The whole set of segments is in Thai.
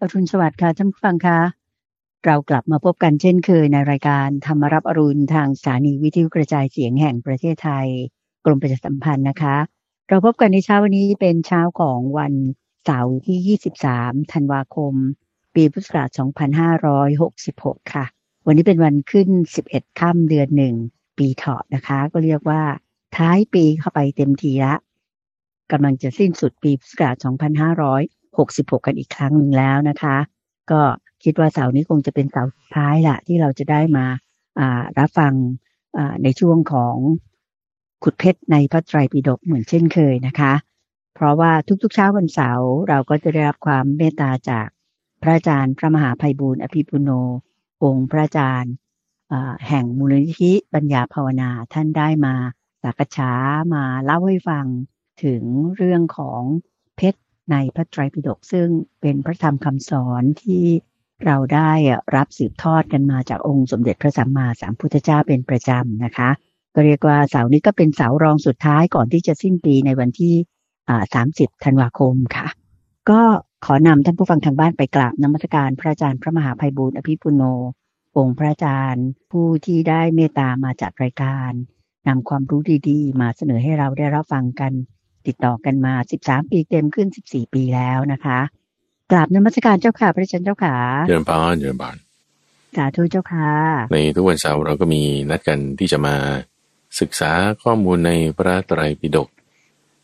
อรุณสวัสดิ์ค่ะท่านผู้ฟังคะเรากลับมาพบกันเช่นเคยในรายการธรรมรับอรุณทางสถานีวิทยุกระจายเสียงแห่งประเทศไทย กรมประชาสัมพันธ์นะคะ เราพบกันในเช้าวันนี้เป็นเช้าของวันเสาร์ที่ 23 ธันวาคม ปีพุทธศักราช 2566 ค่ะ วันนี้เป็นวันขึ้น 11 ค่ำเดือนหนึ่งปีเถาะนะคะ ก็เรียกว่าท้ายปีเข้าไปเต็มทีละกำลังจะสิ้นสุดปีพุทธศักราช 66 กันอีกครั้งหนึ่งแล้วนะคะ ก็คิดว่าเสาร์นี้คงจะเป็นเสาร์สุดท้ายละที่เราจะได้มารับฟังในช่วงของขุดเพชรในพระไตรปิฎกเหมือนเช่นเคยนะคะ เพราะว่าทุกๆเช้าวันเสาร์เราก็จะได้รับความเมตตาจากพระอาจารย์พระมหาภัยบูร์อภิปุโน องค์พระอาจารย์แห่งมูลนิธิปัญญาภาวนาท่านได้มาสักษามาเล่าให้ฟังถึงเรื่องของ ในพระไตรปิฎกซึ่งเป็นพระธรรมคำสอนที่เราได้รับสืบทอดกันมาจากองค์สมเด็จพระสัมมาสัมพุทธเจ้าเป็นประจำนะคะ ก็เรียกว่าเสาร์นี้ก็เป็นเสารองสุดท้ายก่อนที่จะสิ้นปีในวันที่30ธันวาคมค่ะ ก็ขอนำท่านผู้ฟังทางบ้านไปกราบนมัสการพระอาจารย์พระมหาภัยบูร์อภิปุโน องค์พระอาจารย์ผู้ที่ได้เมตตามาจัดรายการนำความรู้ดีๆ มาเสนอให้เราได้รับฟังกัน ติดต่อกันมา 13 ปีเต็มขึ้น 14 ปีแล้วนะคะกราบนมัสการเจ้าค่ะ พระจันเจ้าค่ะเยินพานเยินพานสาธุเจ้าค่ะ ในทุกวันเสาร์เราก็มีนัดกันที่จะมาศึกษาข้อมูลในพระไตรปิฎก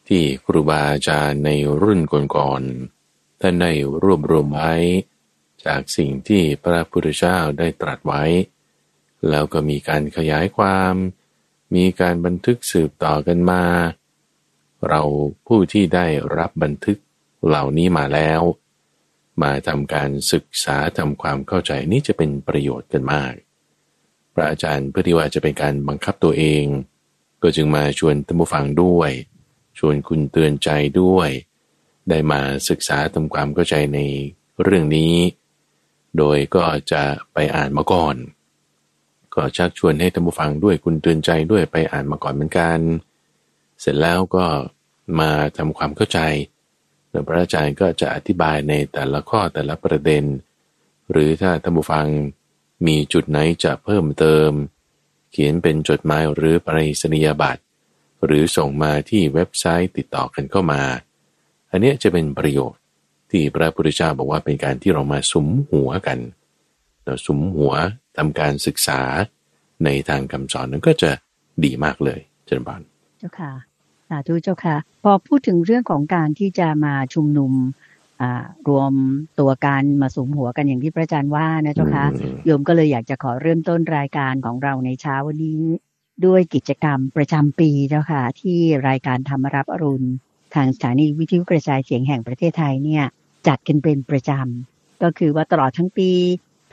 ที่ครูบาอาจารย์ในรุ่นก่อนๆท่านได้รวบรวมไว้ จากสิ่งที่พระพุทธเจ้าได้ตรัสไว้ แล้วก็มีการขยายความ มีการบันทึกสืบต่อกันมา เราผู้ที่ได้รับบันทึกเหล่านี้มาแล้ว มาทำการศึกษาทำความเข้าใจนี่จะเป็นประโยชน์กันมาก พระอาจารย์เพื่อที่ว่าจะเป็นการบังคับตัวเอง ก็จึงมาชวนท่านผู้ฟังด้วย ชวนคุณเตือนใจด้วย ได้มาศึกษาทำความเข้าใจในเรื่องนี้ โดยก็จะไปอ่านมาก่อน ก็ชักชวนให้ท่านผู้ฟังด้วยคุณเตือนใจด้วยไปอ่านมาก่อนเหมือนกันเเสร็จแล้วก็มาทำความเข้าใจแล้วพระอาจารย์ก็จะอธิบายในแต่ละข้อแต่ละประเด็น หรือถ้าท่านผู้ฟังมีจุดไหนจะเพิ่มเติม เขียนเป็นจดหมายหรือปริศนียบัตรหรือส่งมาที่เว็บไซต์ติดต่อกันเข้ามา อันนี้จะเป็นประโยชน์ที่พระพุทธเจ้าบอกว่าเป็นการที่เรามาสุมหัวกันเราสุมหัวทำการศึกษาในทางคำสอนนั้นก็จะดีมากเลยเจริญบานเจ้าค่ะ สาธุเจ้าค่ะ พอพูดถึงเรื่องของการที่จะมาชุมนุมรวมตัวกันมาสุมหัวกันอย่างที่พระอาจารย์ว่านะเจ้าค่ะโยมก็เลยอยากจะขอเริ่มต้นรายการของเราในเช้าวันนี้ ด้วยกิจกรรมประจำปีเจ้าค่ะ ที่รายการธรรมรับอรุณ ทางสถานีวิทยุกระจายเสียงแห่งประเทศไทยเนี่ยจัดกันเป็นประจำก็คือว่าตลอดทั้งปี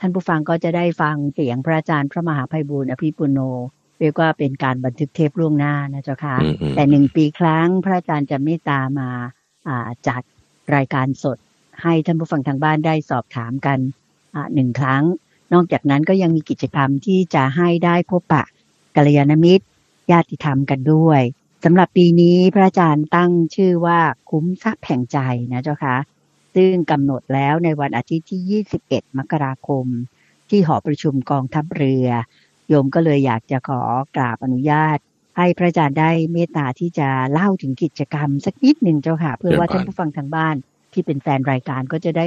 ท่านผู้ฟังก็จะได้ฟังเสียงพระอาจารย์พระมหาภัยบูร์อภิปุโน เรียกว่าเป็นการบันทึกเทปล่วงหน้านะเจ้าค่ะ แต่หนึ่งปีครั้งพระอาจารย์จะเมตตามาจัดรายการสด ให้ท่านผู้ฟังทางบ้านได้สอบถามกันหนึ่งครั้ง นอกจากนั้นก็ยังมีกิจกรรมที่จะให้ได้พบปะกัลยาณมิตร ญาติธรรมกันด้วยสำหรับปีนี้พระอาจารย์ตั้งชื่อว่าคุ้มทรัพย์แห่งใจนะเจ้าค่ะซึ่งกำหนดแล้วในวันอาทิตย์ที่ 21 มกราคม ที่หอประชุมกองทัพเรือ โยมก็เลยอยากจะขอกราบอนุญาต ให้พระอาจารย์ได้เมตตาที่จะเล่าถึงกิจกรรมสักนิดหนึ่งเจ้าค่ะ เพื่อว่าท่านผู้ฟังทางบ้านที่เป็นแฟนรายการก็จะได้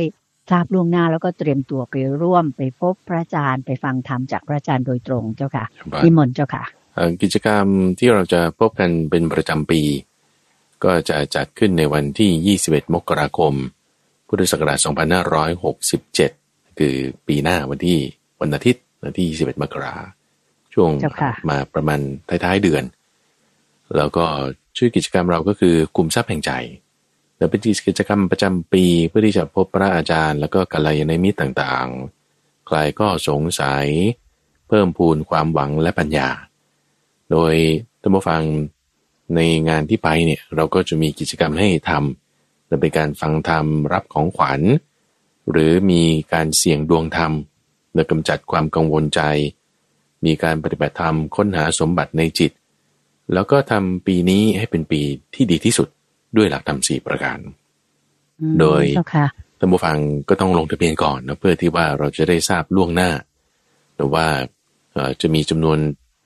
ทราบล่วงหน้าแล้วก็เตรียมตัวไปร่วมไปพบพระอาจารย์ไปฟังธรรมจากพระอาจารย์โดยตรงเจ้าค่ะนิมนต์เจ้าค่ะกิจกรรมที่เราจะพบกันเป็นประจำปี ก็จะจัดขึ้นในวันที่ 21 มกราคม พุทธศักราช 2567 คือปีหน้าวันที่วันอาทิตย์วันที่ 21 มกราคม ช่วงมาประมาณท้ายๆเดือน แล้วก็ชื่อกิจกรรมเราก็คือกลุ่มทรัพย์แห่งใจแต่เป็นกิจกรรมประจำปีเพื่อที่จะพบพระอาจารย์ แล้วก็กัลยาณมิตรต่างๆ ใครก็สงสัย เพิ่มพูนความหวังและปัญญา โดยท่านผู้ฟังในงานที่ไปเนี่ยเราก็จะมีกิจกรรมให้ทำและเป็นการฟังธรรมรับของขวัญ หรือมีการเสี่ยงดวงธรรมเพื่อกำจัดความกังวลใจ มีการปฏิบัติธรรมค้นหาสมบัติในจิต แล้วก็ทำปีนี้ให้เป็นปีที่ดีที่สุดด้วยหลักธรรมสี่ประการ โดยท่านผู้ฟังก็ต้องลงทะเบียนก่อนนะเพื่อที่ว่าเราจะได้ทราบล่วงหน้าหรือว่าจะมีจำนวน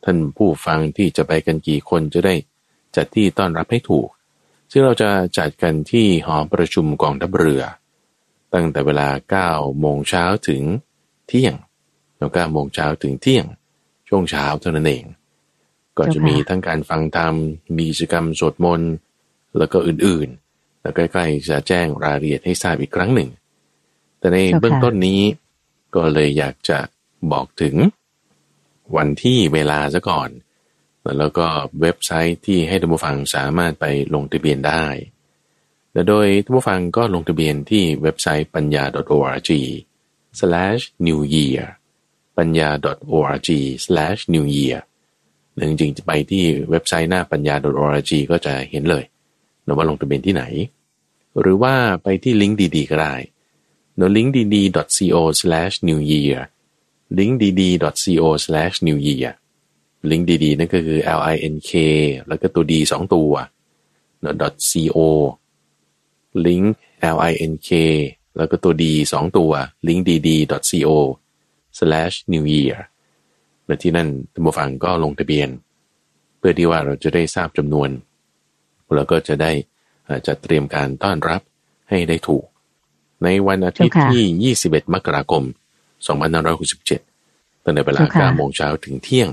ท่านผู้ฟังที่จะไปกันกี่คนจะได้จัดที่ต้อนรับให้ถูก ซึ่งเราจะจัดกันที่หอประชุมกองทัพเรือ ตั้งแต่เวลา9โมงเช้าถึงเที่ยงแล้ว9โมงเช้าถึงเที่ยง ช่วงเช้าเท่านั้นเอง ก็จะมีทั้งการฟังธรรม มีกิจกรรมสวดมนต์ แล้วก็อื่นๆ แล้วใกล้ๆจะแจ้งรายละเอียดให้ทราบอีกครั้งหนึ่ง แต่ในเบื้องต้นนี้ก็เลยอยากจะบอกถึงวันที่เวลาซะก่อน แล้วก็เว็บไซต์ที่ให้ท่านผู้ฟังสามารถไปลงทะเบียนได้ และโดยท่านผู้ฟังก็ลงทะเบียนที่เว็บไซต์ปัญญา .org slash new year ปัญญา .ORG/newyear หนึ่งจริงจะไปที่เว็บไซต์หน้าปัญญา .org ก็จะเห็นเลยนะว่าลงทะเบียนที่ไหน หรือว่าไปที่ลิงก์ดีๆ ก็ได้นลิงก์ดีๆ co slash new year linkdd.co/new year ลิงก์ดีๆนั่นก็คือ l i n k แล้วก็ตัว d สองตัว .co ลิงก์ l i n k แล้วก็ตัว d สองตัว linkdd.co/new year และที่นั่นท่านผู้ฟังก็ลงทะเบียน เพื่อที่ว่าเราจะได้ทราบจำนวน แล้วก็จะได้จัดเตรียมการต้อนรับให้ได้ถูก ในวันอาทิตย์ที่ 21 มกราคม 2567ตั้งแต่เวลา9โมงเช้าถึงเที่ยง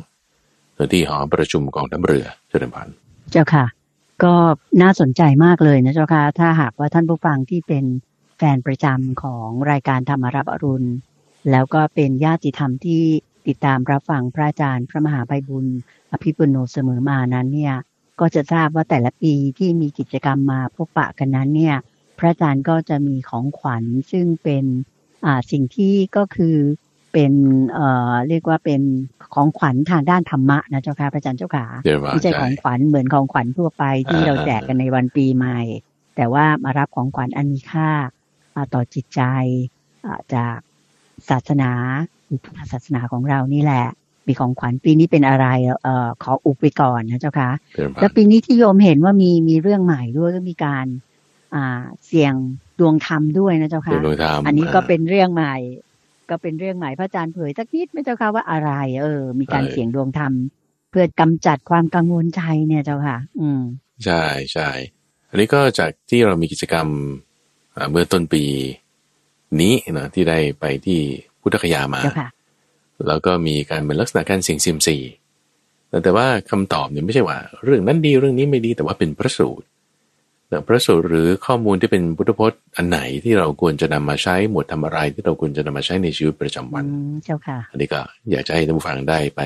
ที่หอประชุมกองทัพเรือเจริญพันเจ้าค่ะ ก็น่าสนใจมากเลยนะเจ้าค่ะ ถ้าหากว่าท่านผู้ฟังที่เป็นแฟนประจำของรายการธรรมรับอรุณ แล้วก็เป็นญาติธรรมที่ติดตามรับฟังพระอาจารย์พระมหาไพบุญอภิปุโนเสมอมานั้นเนี่ย ก็จะทราบว่าแต่ละปีที่มีกิจกรรมมาพบปะกันนั้นเนี่ย พระอาจารย์ก็จะมีของขวัญซึ่งเป็นอ่าสิ่งที่ก็คือเป็นเอ่อเรียกว่าเป็นของขวัญทางด้านธรรมะนะเจ้าค่ะพระอาจารย์เจ้าค่ะไม่ใช่ของขวัญเหมือนของขวัญทั่วไปที่เราแจกกันในวันปีใหม่ แต่ว่ามารับของขวัญอันมีค่าต่อจิตใจจาก ศาสนาพุทธศาสนาของเรานี่แหละ มีของขวัญปีนี้เป็นอะไร เอ่อขออุบไปก่อนนะเจ้าค่ะแล้วปีนี้ที่โยมเห็นว่ามีมีเรื่องใหม่ด้วยก็มีการ อ่าเสี่ยงดวงธรรมด้วยนะเจ้าค่ะอันนี้ก็เป็นเรื่องใหม่ ก็เป็นเรื่องใหม่พระอาจารย์เผยสักนิดไม่เจ้าค่ะว่าอะไร เออ มีการเสี่ยงดวงธรรมเพื่อกำจัดความกังวลใจเนี่ยเจ้าค่ะ อืมใช่ใช่อันนี้ก็จากที่เรามีกิจกรรมเมื่อต้นปี นี้นะที่ได้ไปที่พุทธคยามา แล้วก็มีการเป็นลักษณะการเสี่ยงซิมซีแต่ว่าคำตอบเนี่ยไม่ใช่ว่า เรื่องนั้นดีเรื่องนี้ไม่ดีแต่ว่าเป็นพระสูตรพระสูตรหรือข้อมูลที่เป็นพุทธพจน์อันไหนที่เราควรจะนำมาใช้หมวดทำอะไรที่เราควรจะนำมาใช้ในชีวิตประจำวันเจ้าค่ะ อันนี้ก็อยากจะให้ท่านผู้ฟังได้ไป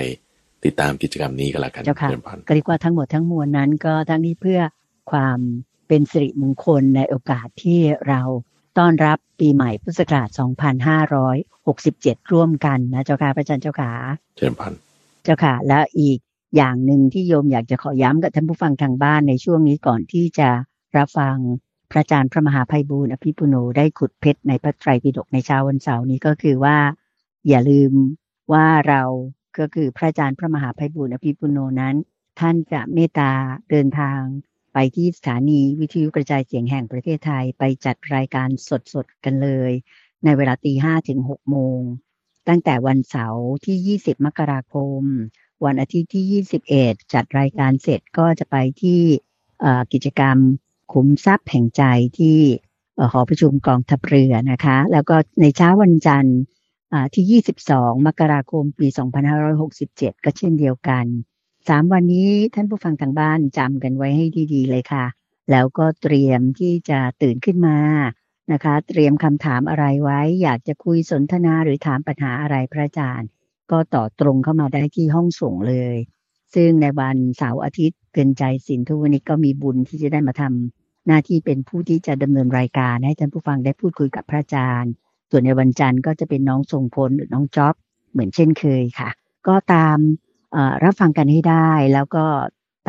ติดตามกิจกรรมนี้ก็แล้วกันเจ้าค่ะก็เรียกว่าทั้งหมดทั้งมวลนั้นก็ทั้งนี้เพื่อความเป็นสิริมงคลในโอกาสที่เรา ต้อนรับปีใหม่พุทธศักราช 2567 ร่วมกันนะเจ้าค่ะพระอาจารย์เจ้าค่ะเชิญพันเจ้าค่ะ แล้วอีกอย่างหนึ่งที่โยมอยากจะขอย้ำกับท่านผู้ฟังทางบ้านในช่วงนี้ก่อนที่จะรับฟังพระอาจารย์พระมหาภัยบูร์อภิปุโนได้ขุดเพชรในพระไตรปิฎกในเช้าวันเสาร์นี้ก็คือว่า อย่าลืมว่าเราก็คือพระอาจารย์พระมหาภัยบูร์อภิปุโนนั้น ท่านจะเมตตาเดินทาง ไปที่สถานีวิทยุกระจายเสียงแห่งประเทศไทยไปจัดรายการสดๆกันเลย ในเวลาตีห้าถึงหกโมง ตั้งแต่วันเสาร์ที่ 20 มกราคม วันอาทิตย์ที่ 21 จัดรายการเสร็จก็จะไปที่กิจกรรมขุมทรัพย์แห่งใจที่หอประชุมกองทัพเรือนะคะ แล้วก็ในเช้าวันจันทร์ที่ 22 มกราคม ปี 2567 ก็เช่นเดียวกัน สามวันนี้ท่านผู้ฟังทางบ้านจำกันไว้ให้ดีๆเลยค่ะ แล้วก็เตรียมที่จะตื่นขึ้นมานะคะ เตรียมคำถามอะไรไว้ อยากจะคุยสนทนาหรือถามปัญหาอะไรพระอาจารย์ ก็ต่อตรงเข้ามาได้ที่ห้องส่งเลย ซึ่งในวันเสาร์อาทิตย์เกินใจสินทุกวันนี้ก็มีบุญที่จะได้มาทำหน้าที่เป็นผู้ที่จะดำเนินรายการให้ท่านผู้ฟังได้พูดคุยกับพระอาจารย์ ส่วนในวันจันทร์ก็จะเป็นน้องทรงพลหรือน้องจ๊อบเหมือนเช่นเคยค่ะ ก็ตาม รับฟังกันให้ได้ แล้วก็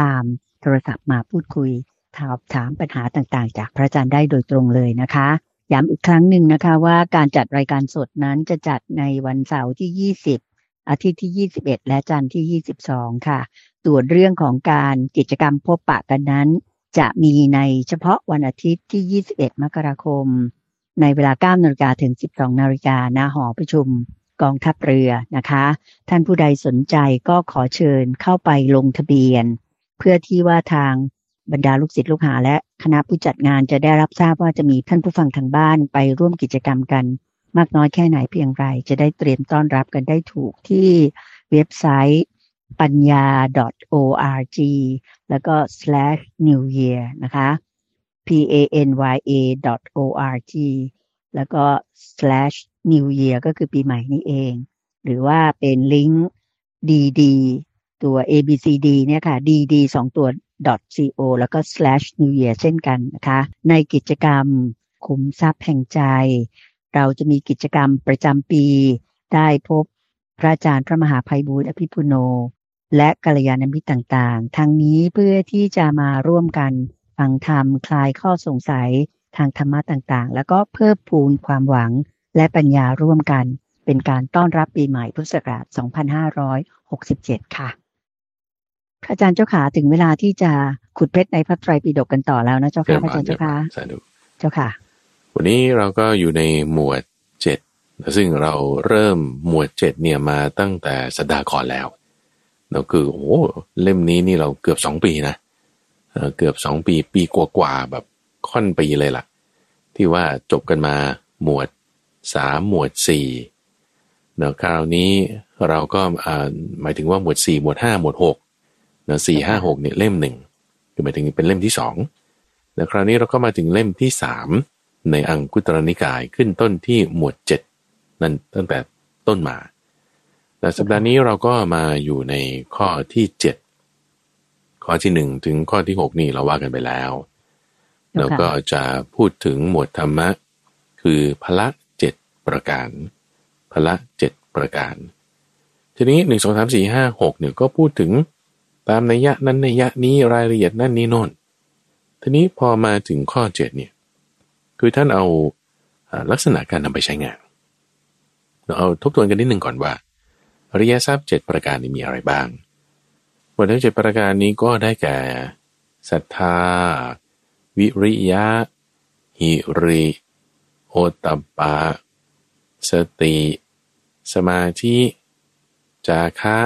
ตามโทรศัพท์มาพูดคุยถามถามปัญหาต่างๆ จากพระอาจารย์ได้โดยตรงเลยนะคะย้ำอีกครั้งหนึ่งนะคะว่าการจัดรายการสดนั้นจะจัดในวันเสาร์ที่ 20 อาทิตย์ที่ 21 และจันทร์ที่ 22 ค่ะส่วนเรื่องของการกิจกรรมพบปะกันนั้น จะมีในเฉพาะวันอาทิตย์ที่ 21 มกราคม ในเวลา 9นาฬิกาถึง 12นาฬิกาณหอประชุม กองทัพเรือนะคะ ท่านผู้ใดสนใจก็ขอเชิญเข้าไปลงทะเบียน เพื่อที่ว่าทางบรรดาลูกศิษย์ลูกหาและคณะผู้จัดงานจะได้รับทราบว่าจะมีท่านผู้ฟังทางบ้านไปร่วมกิจกรรมกัน มากน้อยแค่ไหนเพียงไร จะได้เตรียมต้อนรับกันได้ถูกที่เว็บไซต์ปัญญา .org แล้วก็ slash new year นะคะ p a n y a .org แล้วก็ slash new year ก็คือปีใหม่นี่เอง หรือว่าเป็นลิงก์ dd ตัว abcd เนี่ยค่ะ dd สองตัว .co แล้วก็ slash new year เช่นกันนะคะ ในกิจกรรมคุมทรัพย์แห่งใจ เราจะมีกิจกรรมประจำปี ได้พบพระอาจารย์พระมหาภัยบูร์อภิปุโน และกัลยาณมิตรต่างๆ ทั้งนี้เพื่อที่จะมาร่วมกันฟังธรรมคลายข้อสงสัยทางธรรมะต่างๆ แล้วก็เพิ่มพูนความหวัง และปัญญาร่วมกัน เป็นการต้อนรับปีใหม่พุทธศักราช 2567 ค่ะ พระอาจารย์เจ้าขาถึงเวลาที่จะขุดเพชรในพระไตรปิฎกกันต่อแล้วนะเจ้าค่ะพระอาจารย์เจ้าค่ะสาธุเจ้าค่ะ วันนี้เราก็อยู่ในหมวดเจ็ดซึ่งเราเริ่มหมวดเจ็ดเนี่ยมาตั้งแต่สัปดาห์ก่อนแล้วเราคือโอ้เล่มนี้นี่เราเกือบสองปีนะเอ่อเกือบสองปีปีกว่าๆแบบค่อนปีเลยล่ะ ที่ว่าจบกันมาหมวด สามหมวดสี่เนาะคราวนี้เราก็หมายถึงว่าหมวดสี่หมวดห้าหมวดหกเนาะสี่ห้าหกเนี่ยเล่มหนึ่งคือหมายถึงเป็นเล่มที่สองแล้วคราวนี้เราก็มาถึงเล่มที่สามในอังคุตรนิกายขึ้นต้นที่หมวดเจ็ดนั่นตั้งแต่ต้นมาแต่สัปดาห์นี้เราก็มาอยู่ในข้อที่เจ็ดข้อที่หนึ่งถึงข้อที่หกนี่เราว่ากันไปแล้ว แล้วก็จะพูดถึงหมวดธรรมะ คือพละ ประการพละเจ็ดประการ ทีนี้หนึ่งสองสามสี่ห้าหกเนี่ยก็พูดถึงตามนัยยะนั้นนัยยะนี้รายละเอียดนั่นนี่โน่นทีนี้พอมาถึงข้อเจ็ดเนี่ยคือท่านเอาลักษณะการนำไปใช้งานเราเอาทบทวนกันนิดหนึ่งก่อนว่าอริยทรัพย์เจ็ดประการนี้มีอะไรบ้างบททั้งเจ็ดประการนี้ก็ได้แก่ศรัทธา วิริยะ หิริ โอตตปปะ สติ สมาธิ จาคะ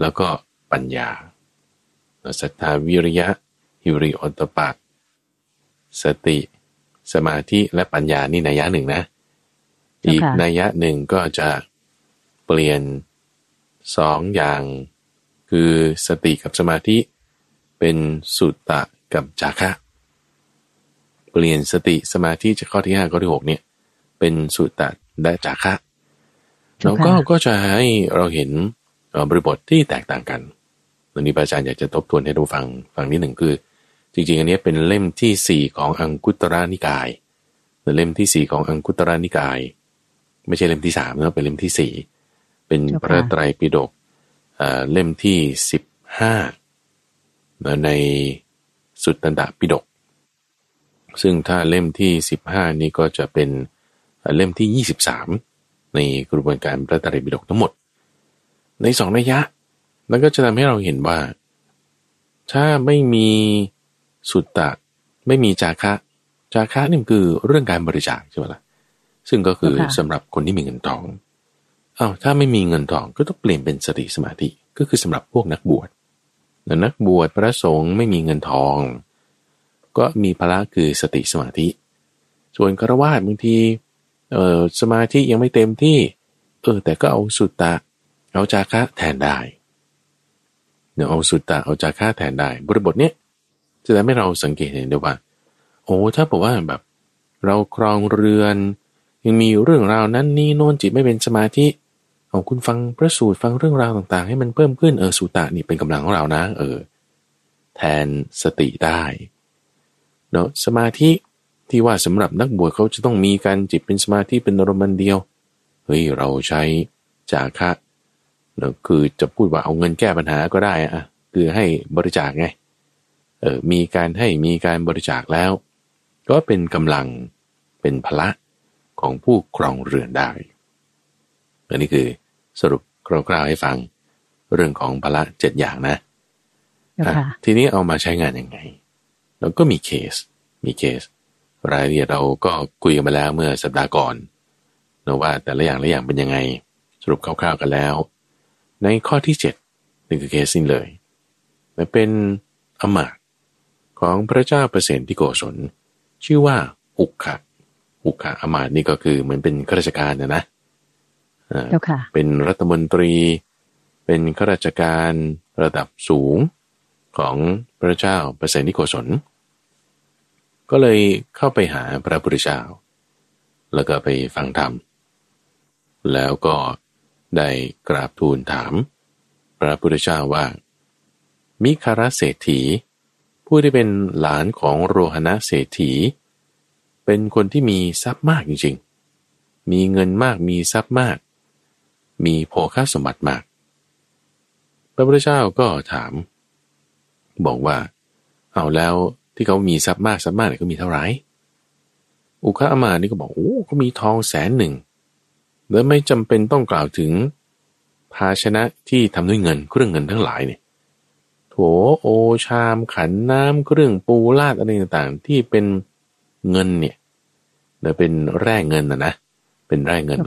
แล้วก็ปัญญาศรัทธาวิริยะหิริโอตตปปะสติ สมาธิและปัญญานี่นัยยะหนึ่งนะเจ้าค่ะอีกนัยยะหนึ่งก็จะเปลี่ยนสองอย่าง คือสติกับสมาธิ เป็นสุตตะกับจาคะ เปลี่ยนสติสมาธิจากข้อที่ห้าข้อที่หกเนี่ย เป็นสุตตะ และจาคะเจ้าแล้วก็ค่ะก็จะให้เราเห็นเอ่อบริบทที่แตกต่างกันวันนี้พระอาจารย์อยากจะทบทวนให้ดูฟังฟังนิดหนึ่งคือ จริง ๆ อันนี้เป็นเล่มที่สี่ของอังคุตระนิกายหรือเล่มที่สี่ของอังคุตระนิกาย ไม่ใช่เล่มที่สามนะเป็นเล่มที่สี่เป็นเจ้าค่ะพระไตรปิฎกเอ่อเล่มที่สิบห้าในสุตตันตปิฎกซึ่งถ้าเล่มที่สิบห้านี่ก็จะเป็น เอ่อเล่มที่ยี่สิบสามในกระบวนการพระไตรปิฎกทั้งหมด ในสองระยะมันก็จะทำให้เราเห็นว่า ถ้าไม่มีสุตตะ ไม่มีจาคะ จาคะนี่มันคือเรื่องการบริจาคใช่ไหมล่ะซึ่งก็คือค่ะสำหรับคนที่มีเงินทองอ้าวถ้าไม่มีเงินทองก็ต้องเปลี่ยนเป็นสติสมาธิก็คือสำหรับพวกนักบวชแต่นักบวชพระสงฆ์ไม่มีเงินทอง ก็มีพละคือสติสมาธิ ส่วนคารวาสบางที เออสมาธิยังไม่เต็มที่ เออ แต่ก็เอาสุตตะ เอาจาคะแทนได้เดี๋ยวเอาสุตตะเอาจาคะแทนได้ บริบทเนี้ยจะทำให้เราสังเกตเห็นได้ว่า โอ้ถ้าบอกว่าแบบ เราครองเรือน ยังมีเรื่องราวนั้นนี่โน่นจิตไม่เป็นสมาธิเอาคุณฟังพระสูตรฟังเรื่องราวต่างๆ ให้มันเพิ่มขึ้นเออสุตตะนี่เป็นกำลังของเรานะ เออ แทนสติได้เนาะสมาธิ ที่ว่าสำหรับนักบวชเขาจะต้องมีการจิตเป็นสมาธิเป็นอารมณ์อันเดียว เฮ้ยเราใช้จาคะเนาะคือจะพูดว่าเอาเงินแก้ปัญหาก็ได้อะคือให้บริจาคไง เออมีการให้มีการบริจาคแล้ว ก็เป็นกำลังเป็นพละของผู้ครองเรือนได้ อันนี้คือสรุปคร่าวๆให้ฟังเรื่องของพละเจ็ดอย่างนะเจ้าอะค่ะทีนี้เอามาใช้งานยังไง แล้วก็มีเคส มีเคส รายละเอียดเราก็คุยกันมาแล้วเมื่อสัปดาห์ก่อนนะว่าแต่ละอย่างละอย่างเป็นยังไง สรุปคร่าวๆกันแล้ว ในข้อที่7นี่คือเคสนี้เลยมันเป็นอมาตของพระเจ้าเปรตที่โกศล ชื่อว่าอุกขะอุกขะอมาตนี่ก็คือเหมือนเป็นข้าราชการนะนะเป็นรัฐมนตรี เป็นข้าราชการระดับสูงของพระเจ้าเปรตที่โกศล ก็เลยเข้าไปหาพระพุทธเจ้า แล้วก็ไปฟังธรรม แล้วก็ได้กราบทูลถาม พระพุทธเจ้าว่า มิคารเศรษฐี ผู้ที่เป็นหลานของโรหณะเศรษฐี เป็นคนที่มีทรัพย์มากจริงๆ มีเงินมากมีทรัพย์มาก มีโภคาสมบัติมาก พระพุทธเจ้าก็ถาม บอกว่า เอาแล้ว ที่เขามีทรัพย์มากทรัพย์มากเนี่ยเขามีเท่าไหร่อุคาอามานี่ก็บอกโอ้เขามีทองแสนหนึ่งแล้วไม่จำเป็นต้องกล่าวถึง ภาชนะที่ทำด้วยเงินเครื่องเงินทั้งหลายเนี่ยโถโอชามขันน้ำเครื่องปูลาดอะไรต่างๆ ที่เป็นเงินเนี่ยเดี๋ยวเป็นแร่เงินนะนะเป็นแร่เงิน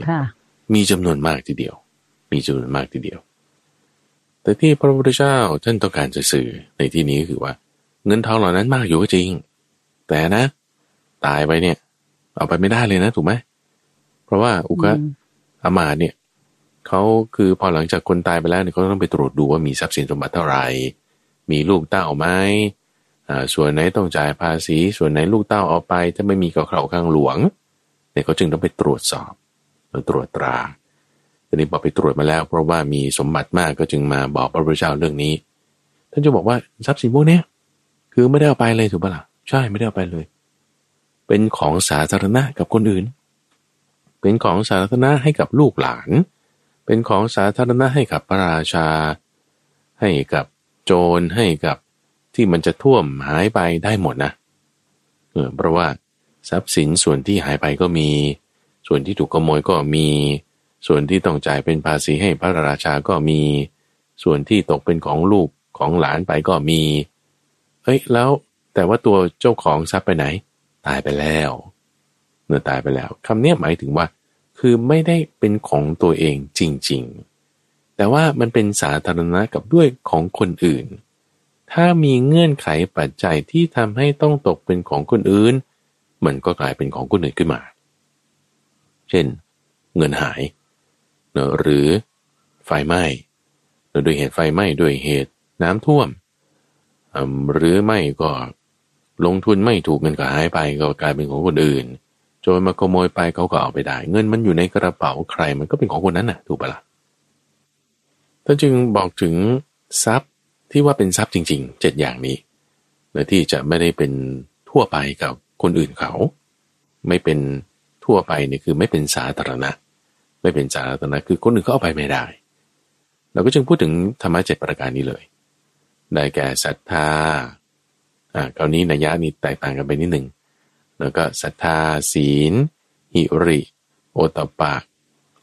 มีจำนวนมากทีเดียว มีจำนวนมากทีเดียว แต่ที่พระพุทธเจ้าท่านต้องการจะสื่อในที่นี้คือว่า เงินทองเหล่านั้นมากอยู่ก็จริง แต่นะ ตายไปเนี่ย เอาไปไม่ได้เลยนะ ถูกไหมเพราะว่าอุกะอามาเนี่ยเขาคือพอหลังจากคนตายไปแล้วเนี่ยเขาต้องไปตรวจดูว่ามีทรัพย์สินสมบัติเท่าไหร่ มีลูกเต้าไหมอ่าส่วนไหนต้องจ่ายภาษี ส่วนไหนลูกเต้าเอาไป ถ้าไม่มีกับเขาข้างหลวงเนี่ยเขาจึงต้องไปตรวจสอบตรวจตราทีนี้พอไปตรวจมาแล้ว เพราะว่ามีสมบัติมากก็จึงมาบอกพระพุทธเจ้าเรื่องนี้ ท่านจะบอกว่าทรัพย์สินพวกนี้ คือไม่ได้เอาไปเลยถูกปะละ่ะใช่ไม่ได้เอาไปเลย เป็นของสาธารณะกับคนอื่น เป็นของสาธารณะให้กับลูกหลาน เป็นของสาธารณะให้กับพระราชา ให้กับโจรให้กับที่มันจะท่วมหายไปได้หมดนะเออเพราะว่าทรัพย์สินส่วนที่หายไปก็มี ส่วนที่ถูกขโมยก็มี ส่วนที่ต้องจ่ายเป็นภาษีให้พระราชาก็มี ส่วนที่ตกเป็นของลูกของหลานไปก็มี เฮ้ยแล้วแต่ว่าตัวเจ้าของทรัพย์ไปไหน ตายไปแล้วเนื้อตายไปแล้วคำนี้หมายถึงว่า คือไม่ได้เป็นของตัวเองจริง ๆ แต่ว่ามันเป็นสาธารณะกับด้วยของคนอื่น ถ้ามีเงื่อนไขปัจจัยที่ทำให้ต้องตกเป็นของคนอื่น มันก็กลายเป็นของคนอื่นขึ้นมา เช่น เงินหายเนหรือไฟไหม้โดยเหตุไฟไหม้ด้วยเหตุน้ำท่วม หรือไม่ก็ลงทุนไม่ถูกเงินก็หายไปก็กลายเป็นของคนอื่นโจรมาขโมยไปเขาก็เอาไปได้ เงินมันอยู่ในกระเป๋าใครมันก็เป็นของคนนั้นน่ะ ถูกปะละ่ะท่านจึงบอกถึงทรัพย์ที่ว่าเป็นทรัพย์จริงๆเจ็ดอย่างนี้และที่จะไม่ได้เป็นทั่วไปกับคนอื่นเขา ไม่เป็นทั่วไปเนี่ยคือไม่เป็นสาธารณะ ไม่เป็นสาธารณะคือคนอื่นเขาเอาไปไม่ได้ เราก็จึงพูดถึงธรรมะเจ็ดประการนี้เลย ได้แก่ศรัทธาอ่าคราวนี้นัยยะนี่แตกต่างกันไปนิดหนึ่ง แล้วก็ศรัทธาศีล หิริ โอตปะ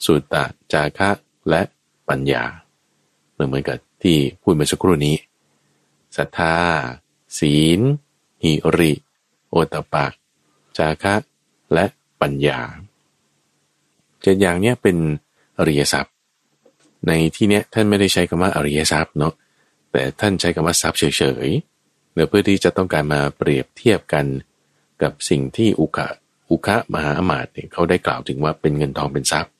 สุตตะ จาคะและปัญญาเหมือนกับที่พูดเมื่อสักครู่นี้ศรัทธา ศีล หิริ โอตปะ จาคะ และปัญญาเจ็ดอย่างเนี้ยเป็นอริยทรัพย์ ในที่เนี้ยท่านไม่ได้ใช้คำว่าอริยทรัพย์เนาะ แต่ท่านใช้คำว่าทรัพย์เฉยๆเพื่อที่จะต้องการมาเปรียบเทียบกันกับสิ่งที่อุคะอุคะมหาอมาตย์เนี่ยเขาได้กล่าวถึงว่าเป็นเงินทองเป็นทรัพย์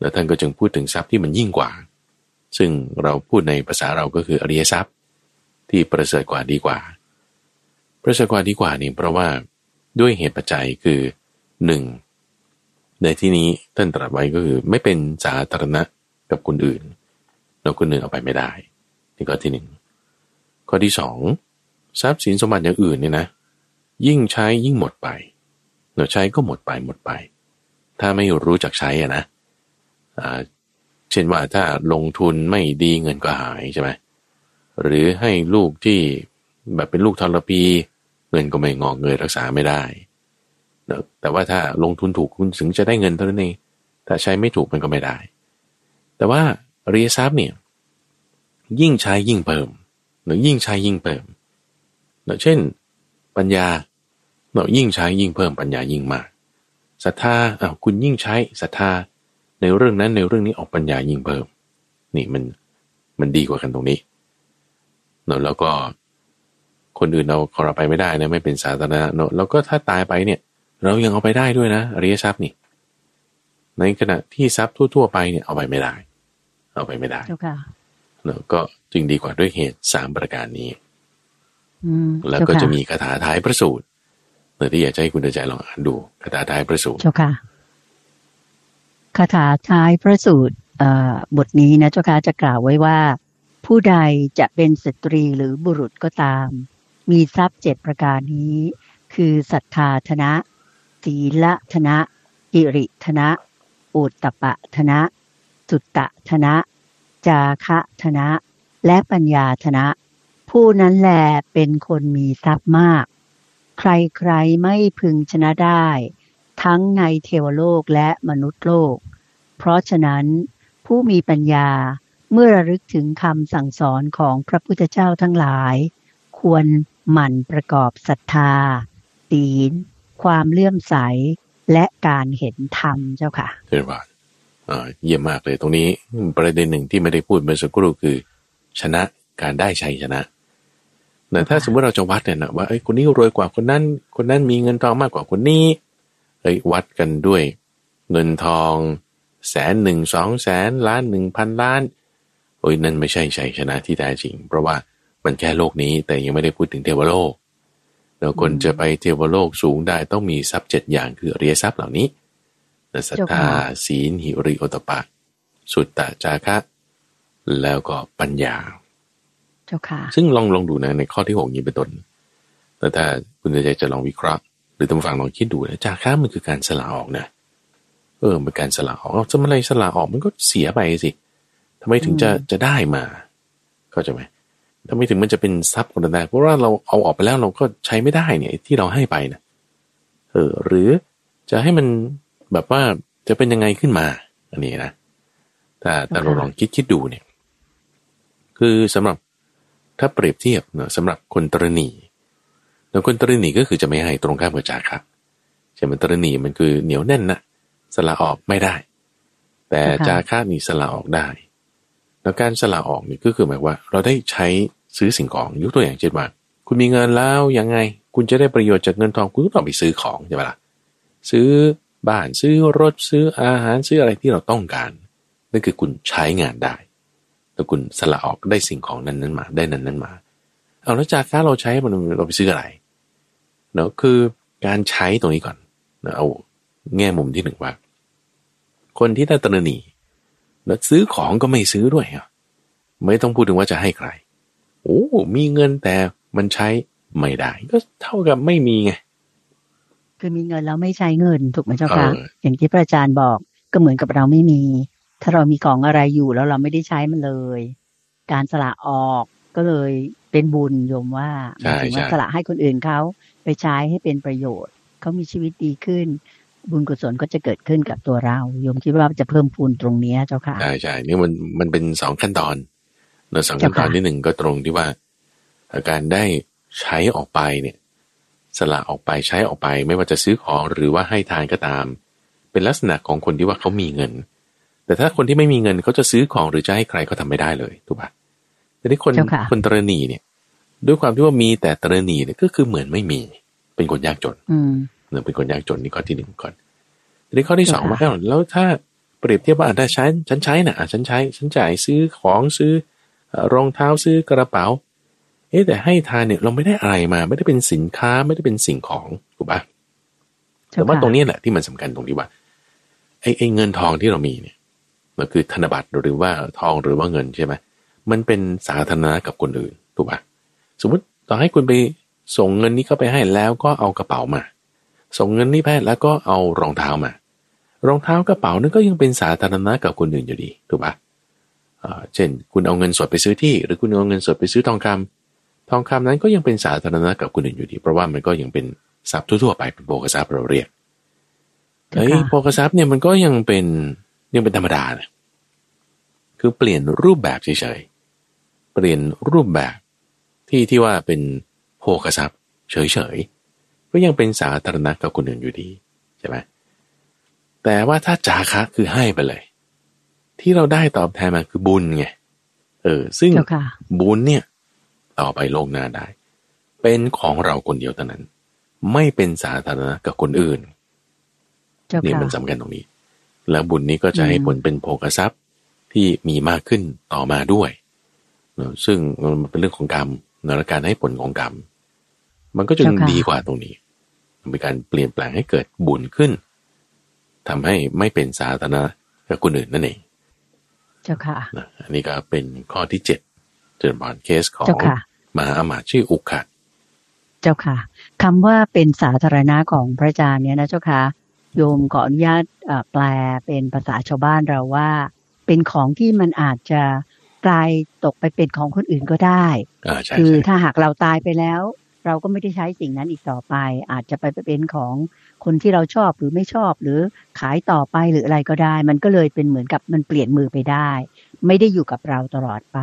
แล้วท่านก็จึงพูดถึงทรัพย์ที่มันยิ่งกว่า ซึ่งเราพูดในภาษาเราก็คืออริยทรัพย์ ที่ประเสริฐกว่าดีกว่า ประเสริฐกว่าดีกว่านี่เพราะว่าด้วยเหตุปัจจัยคือหนึ่งในที่นี้ท่านตรัสไว้ก็คือไม่เป็นสาธารณะกับคนอื่นเราคนหนึ่งเอาไปไม่ได้ นี่ข้อที่หนึ่งข้อที่สองทรัพย์สินสมบัติอย่างอื่นเนี่ยนะ ยิ่งใช้ยิ่งหมดไปเราใช้ก็หมดไปหมดไป ถ้าไม่รู้จักใช้อะนะเช่นว่าถ้าลงทุนไม่ดีเงินก็หายใช่ไหมหรือให้ลูกที่แบบเป็นลูกทรพีเงินก็ไม่งอกเงยรักษาไม่ได้แต่ว่าถ้าลงทุนถูกคุณถึงจะได้เงินเท่านั้นเองถ้าใช้ไม่ถูกมันก็ไม่ได้ แต่ว่าเรียทรัพย์เนี่ย ยิ่งใช้ยิ่งเพิ่มหรือยิ่งใช้ยิ่งเพิ่มเช่น ปัญญาเรายิ่งใช้ยิ่งเพิ่มปัญญายิ่งมากศรัทธาอ้าวคุณยิ่งใช้ศรัทธาในเรื่องนั้นในเรื่องนี้ออกปัญญายิ่งเพิ่ม นี่มันมันดีกว่ากันตรงนี้เนอะแล้วก็คนอื่นเราขอเราไปไม่ได้นะไม่เป็นสาธารณะเนอะแล้วก็ถ้าตายไปเนี่ย เรายังเอาไปได้ด้วยนะอริยทรัพย์นี่ ในขณะที่ทรัพย์ทั่ว ๆ ไปเนี่ยเอาไปไม่ได้ เอาไปไม่ได้ เจ้าค่ะเนอะก็จึงดีกว่าด้วยเหตุสามประการนี้อืมแล้วก็จะมีคาถาท้ายพระสูตรเนอะที่อยากจะให้คุณเดชใจลองอ่านดูคาถาท้ายพระสูตรเจ้าค่ะคาถาท้ายพระสูตรเอ่อบทนี้นะเจ้าค่ะจะกล่าวไว้ว่า ผู้ใดจะเป็นสตรีหรือบุรุษก็ตาม มีทรัพย์เจ็ดประการนี้ คือศรัทธาธนะศีลธนะอิริธนะอุตตปะธนะสุตตะธนะ จาคะธนะ และปัญญาธนะ ผู้นั้นแหลเป็นคนมีทรัพย์มาก ใครๆไม่พึงชนะได้ ทั้งในเทวโลกและมนุษย์โลก เพราะฉะนั้นผู้มีปัญญาเมื่อระลึกถึงคำสั่งสอนของพระพุทธเจ้าทั้งหลาย ควรหมั่นประกอบศรัทธาศีลความเลื่อมใส และการเห็นธรรมเจ้าค่ะเจริญพรอ่า เยี่ยมมากเลยตรงนี้ประเด็นหนึ่งที่ไม่ได้พูดเมื่อสักครู่คือ ชนะการได้ชัยชนะแต่ถ้าสมมติเราจะวัดเนี่ยนะว่าไอ้คนนี้รวยกว่าคนนั้น คนนั้นมีเงินทองมากกว่าคนนี้เอ้ยวัดกันด้วย เงินทองแสนหนึ่งสองแสนล้านหนึ่งพันล้านโอ้ยนั่นไม่ใช่ชัยชนะที่แท้จริง เพราะว่ามันแค่โลกนี้แต่ยังไม่ได้พูดถึงเทวโลกแล้วคนจะไปเทวโลกสูงได้ต้องมีทรัพย์เจ็ดอย่างคืออริยทรัพย์เหล่านี้ นะศรัทธาเจ้าค่ะศีลหิริโอตปปะ สุตตะจาคะ แล้วก็ปัญญา เจ้าค่ะ ซึ่งลองลองดูนะในข้อที่หกนี้เป็นต้นแต่ถ้าคุณใจจะลองวิเคราะห์ หรือท่านผู้ฟังลองคิดดูนะจาคะมันคือการสละออกนะเออเป็นการสละออกเอาจะมาอะไรสละออกมันก็เสียไปสิทำไมถึงจะอืมจะได้มา เข้าใจไหมทำไมถึงมันจะเป็นทรัพย์คนได้เพราะว่าเราเอาออกไปแล้วเราก็ใช้ไม่ได้เนี่ยที่เราให้ไปนะเออหรือจะให้มัน แบบว่าจะเป็นยังไงขึ้นมา อันนี้นะแต่แต่เราลองคิดคิดดูเนี่ย คือสำหรับถ้าเปรียบเทียบเนอะสำหรับคนตรณีแล้วคนตรณีก็คือจะไม่ให้ตรงข้ามกับจาคะใช่ไหมตรณีมันคือเหนียวแน่นนะสละออกไม่ได้ แต่ค่ะจาคะนี่สละออกได้ แล้วการสละออกนี่ก็คือหมายว่า เราได้ใช้ซื้อสิ่งของยกตัวอย่างเช่นว่าคุณมีเงินแล้วยังไง คุณจะได้ประโยชน์จากเงินทองคุณก็ต้องไปซื้อของใช่ไหมล่ะซื้อ บ้านซื้อรถซื้ออาหารซื้ออะไรที่เราต้องการ นั่นคือคุณใช้งานได้แล้วคุณสละออกได้สิ่งของนั้นนั้นมาได้นั้นนั้นมา เอาแล้วจากค่าเราใช้มันเราไปซื้ออะไรเนาะคือการใช้ตรงนี้ก่อนเนะเอาแง่มุมที่หนึ่งว่า คนที่ได้ตระหนีแล้วซื้อของก็ไม่ซื้อด้วยอะไม่ต้องพูดถึงว่าจะให้ใคร โอ้ มีเงินแต่มันใช้ไม่ได้ ก็เท่ากับไม่มีไง คือมีเงินแล้วไม่ใช้เงินถูกไหมเจ้าค่ะเอออย่างที่พระอาจารย์บอกก็เหมือนกับเราไม่มี ถ้าเรามีของอะไรอยู่แล้วเราไม่ได้ใช้มันเลย การสละออกก็เลยเป็นบุญโยมว่าหใช่มายถึงว่าใช่สละให้คนอื่นเขาไปใช้ให้เป็นประโยชน์เขามีชีวิตดีขึ้น บุญกุศลก็จะเกิดขึ้นกับตัวเราโยมคิดว่าจะเพิ่มพูนตรงเนี้ยเจ้าค่ะใช่ใช่นี่มันมันเป็นสองขั้นตอนเนอะสองขั้นตอนเจ้าค่ะที่หนึ่งก็ตรงที่ว่าการได้ใช้ออกไปเนี่ย สละออกไปใช้ออกไป ไม่ว่าจะซื้อของหรือว่าให้ทานก็ตาม เป็นลักษณะของคนที่ว่าเขามีเงิน แต่ถ้าคนที่ไม่มีเงินเขาจะซื้อของหรือจะให้ใครเขาทำไม่ได้เลยถูกปะแต่ที่คนเจ้าค่ะคนตรณีเนี่ยด้วยความที่ว่ามีแต่ตรณีเนี่ยก็คือเหมือนไม่มี เป็นคนยากจนอืมเนื่องเป็นคนยากจนนี่ข้อที่หนึ่งก่อนทีนี้ข้อที่สองค่ะว่าอ้าวแล้วถ้าเปรียบเทียบว่าอะถ้าใช้ฉันใช้น่ะอะฉันใช้ฉันจ่ายซื้อของซื้อเอ่อรองเท้าซื้อกระเป๋า เอ๊ะแต่ให้ทานเนี่ยเราไม่ได้อะไรมา ไม่ได้เป็นสินค้าไม่ได้เป็นสิ่งของถูกปะเจ้แต่ว่าค่ะตรงนี้แหละที่มันสำคัญตรงที่ว่าไอ้ไอ้เงินทองที่เรามีเนี่ยมันคือธนบัตรหรือว่าทองหรือว่าเงินใช่ไหมมันเป็นสาธารณะกับคนอื่นถูกปะสมมติต่อให้คุณไปส่งเงินนี้เข้าไปให้แล้วก็เอากระเป๋ามา ส่งเงินนี้ไปแล้วก็เอารองเท้ามารองเท้ากระเป๋านั่นก็ยังเป็นสาธารณะกับคนอื่นอยู่ดีถูกปะเอ่อเช่น คุณเอาเงินสดไปซื้อที่ หรือคุณเอาเงินสดไปซื้อทองคำ ทองคำนั้นก็ยังเป็นสาธารณะกับคนอื่นอยู่ดี เพราะว่ามันก็ยังเป็นทรัพย์ทั่วๆไปเป็นโภคทรัพย์เราเรียกเจ้าเฮ้ยค่ะโภคทรัพย์เนี่ยมันก็ยังเป็นยังเป็นธรรมดานะคือเปลี่ยนรูปแบบเฉยๆ เปลี่ยนรูปแบบที่ที่ว่าเป็นโภคทรัพย์เฉยๆ ก็ยังเป็นสาธารณะกับคนอื่นอยู่ดีใช่ไหมแต่ว่าถ้าจาคะคือให้ไปเลย ที่เราได้ตอบแทนมาคือบุญไงเออซึ่งเจ้าค่ะบุญเนี่ย ต่อไปโลกหน้าได้ เป็นของเราคนเดียวเท่านั้น ไม่เป็นสาธารณะกับคนอื่นเจ้านี่ค่ะมันสำคัญตรงนี้ แล้วบุญนี้ก็จะให้อืมผลเป็นโภคทรัพย์ที่มีมากขึ้นต่อมาด้วยเนอะซึ่งมันเป็นเรื่องของกรรมเนอะและการให้ผลของกรรม มันก็จึงดีกว่าตรงนี้มันเป็นการเปลี่ยนแปลงให้เกิดบุญขึ้นทำให้ไม่เป็นสาธารณะกับคนอื่นนั่นเอง เจ้าค่ะนะอันนี้ก็เป็นข้อที่เจ็ดเจริญบอลเคสของเจ้าค่ะ มหาอมาตย์ชื่ออุกขัดเจ้าค่ะคำว่าเป็นสาธารณะของพระอาจารย์เนี่ยนะเจ้าค่ะ โยมขออนุญาตเอ่อแปลเป็นภาษาชาวบ้านเราว่า เป็นของที่มันอาจจะกลายตกไปเป็นของคนอื่นก็ได้อ่าใช่คือใช่ถ้าหากเราตายไปแล้ว เราก็ไม่ได้ใช้สิ่งนั้นอีกต่อไป อาจจะไปเป็นของคนที่เราชอบหรือไม่ชอบหรือขายต่อไปหรืออะไรก็ได้ มันก็เลยเป็นเหมือนกับมันเปลี่ยนมือไปได้ ไม่ได้อยู่กับเราตลอดไป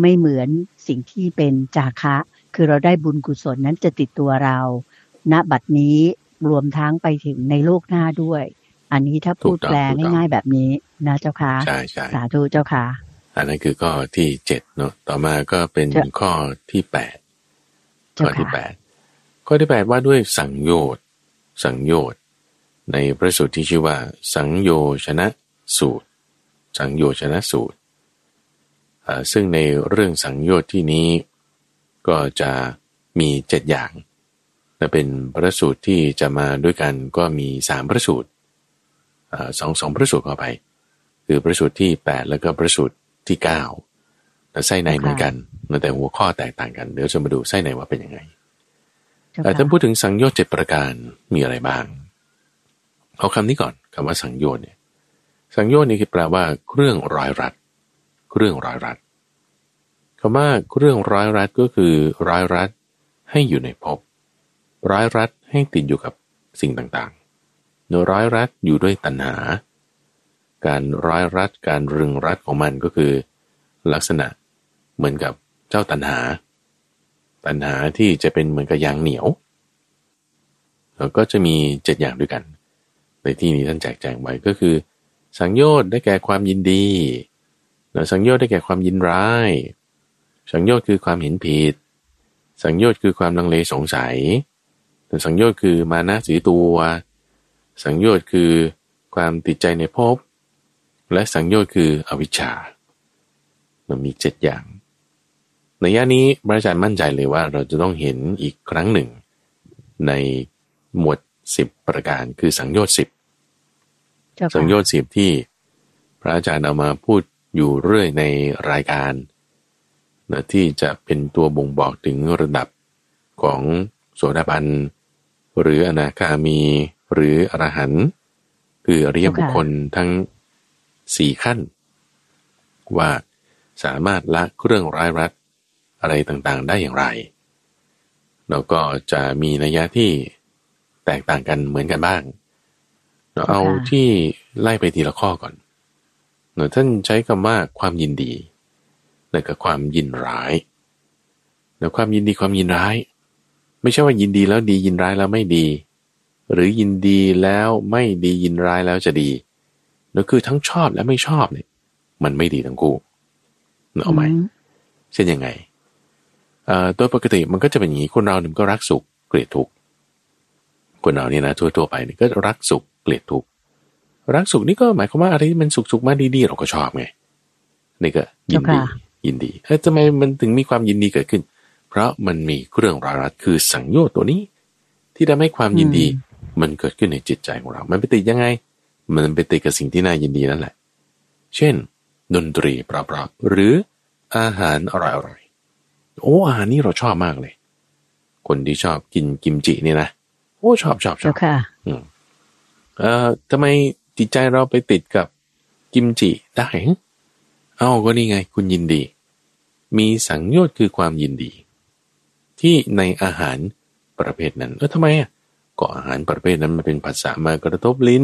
ไม่เหมือนสิ่งที่เป็นจาคะ คือเราได้บุญกุศลนั้นจะติดตัวเรา ณบัดนี้รวมทั้งไปถึงในโลกหน้าด้วย อันนี้ถ้าพูดแปลง่ายๆแบบนี้นะเจ้าค่ะใช่ใช่สาธุเจ้าค่ะ อันนั้นคือข้อที่เจ็ดเนาะต่อมาก็เป็นเจ้าข้อที่แปดเจ้าข้อที่ค่ะแปดข้อที่แปดว่าด้วยสังโยชน์สังโยชน์ในพระสูตรที่ชื่อว่า สังโยชนะสูตร สังโยชนะสูตรอ่า ซึ่งในเรื่องสังโยชน์ที่นี้ ก็จะมีเจ็ดอย่างและเป็นพระสูตรที่จะมาด้วยกันก็มีสามพระสูตรอ่าสองสองพระสูตรเข้าไป คือพระสูตรที่แปดแล้วก็พระสูตรที่เก้าแต่ไส้ในเหมือนกันแต่หัวข้อแตกต่างกัน เดี๋ยวจะมาดูไส้ในว่าเป็นยังไงเจ้าแต่ค่ะถ้าพูดถึงสังโยชน์เจ็ดประการมีอะไรบ้าง เอาคำนี้ก่อนคำว่าสังโยชน์เนี่ยสังโยชน์นี่คือแปลว่าเครื่องร้อยรัด เครื่องร้อยรัดคำว่าเครื่องร้อยรัดก็คือร้อยรัดให้อยู่ในภพร้อยรัดให้ติดอยู่กับสิ่งต่างๆโดยร้อยรัดอยู่ด้วยตัณหา การร้อยรัดการรึงรัดของมันก็คือ ลักษณะเหมือนกับเจ้าตัณหา ตัณหาที่จะเป็นเหมือนกับยางเหนียวแล้วก็จะมีเจ็ดอย่างด้วยกัน ในที่นี้ท่านแจกแจงไว้ก็คือ สังโยชน์ได้แก่ความยินดี แล้วสังโยชน์ได้แก่ความยินร้าย สังโยชน์คือความเห็นผิด สังโยชน์คือความลังเลสงสัยแต่สังโยชน์คือมานะสีตัว สังโยชน์คือความติดใจในภพ และสังโยชน์คืออวิชชา มันมีเจ็ดอย่าง ในย่านี้พระอาจารย์มั่นใจเลยว่าเราจะต้องเห็นอีกครั้งหนึ่ง ในหมวดสิบประการคือสังโยชน์สิบเจ้าค่ะสังโยชน์สิบที่พระอาจารย์เอามาพูด อยู่เรื่อยในรายการนะที่จะเป็นตัวบ่งบอกถึงระดับของโสดาบัน หรืออนาคามีหรืออรหันต์คืออริยบุคคลทั้งสี่ขั้น ว่าสามารถละเครื่องร้ายรัดอะไรต่างๆได้อย่างไรแล้วก็จะมีนัยยะที่แตกต่างกันเหมือนกันบ้าง เราเอาที่ไล่ไปทีละข้อก่อนเนอะท่านใช้คำว่าความยินดีแล้วก็ความยินร้ายแล้วความยินดีความยินร้าย ไม่ใช่ว่ายินดีแล้วดียินร้ายแล้วไม่ดี หรือยินดีแล้วไม่ดียินร้ายแล้วจะดีเนอะคือทั้งชอบและไม่ชอบเนี่ย มันไม่ดีทั้งคู่เนอะเอาไหมอืมเช่นยังไงเอ่อโดยปกติมันก็จะเป็นอย่างนี้คนเราเนี่ยมันก็รักสุขเกลียดทุกข์คนเราเนี่ยนะทั่วๆไปเนี่ยก็รักสุขเกลียดทุกข์ รักสุขนี่ก็หมายความว่าอะไรที่มันสุขๆมาดีๆ เราก็ชอบไงนี่ก็ยินดีเจ้าค่ะยินดีเอ้ยทำไมมันถึงมีความยินดีเกิดขึ้น เพราะมันมีเครื่องร้อยรัดคือสังโยชน์ตัวนี้ ที่ทำให้ความยินดีมันเกิดขึ้นในจิตใจของเรา มันไปติดยังไง มันไปติดกับสิ่งที่น่ายินดีนั่นแหละ เช่น ดนตรีเพราะๆหรืออาหารอร่อยๆโอ้อาหารนี่เราชอบมากเลย คนที่ชอบกินกิมจิเนี่ยนะโอ้ชอบชอบชอเจ้าบค่ะเอ่อทำไม จิตใจเราไปติดกับกิมจิได้เอ้าก็นี่ไงคุณยินดี มีสังโยชน์คือความยินดี ที่ในอาหารประเภทนั้นเออทำไมอะก็อาหารประเภทนั้นมันเป็นภาษามากระทบลิ้น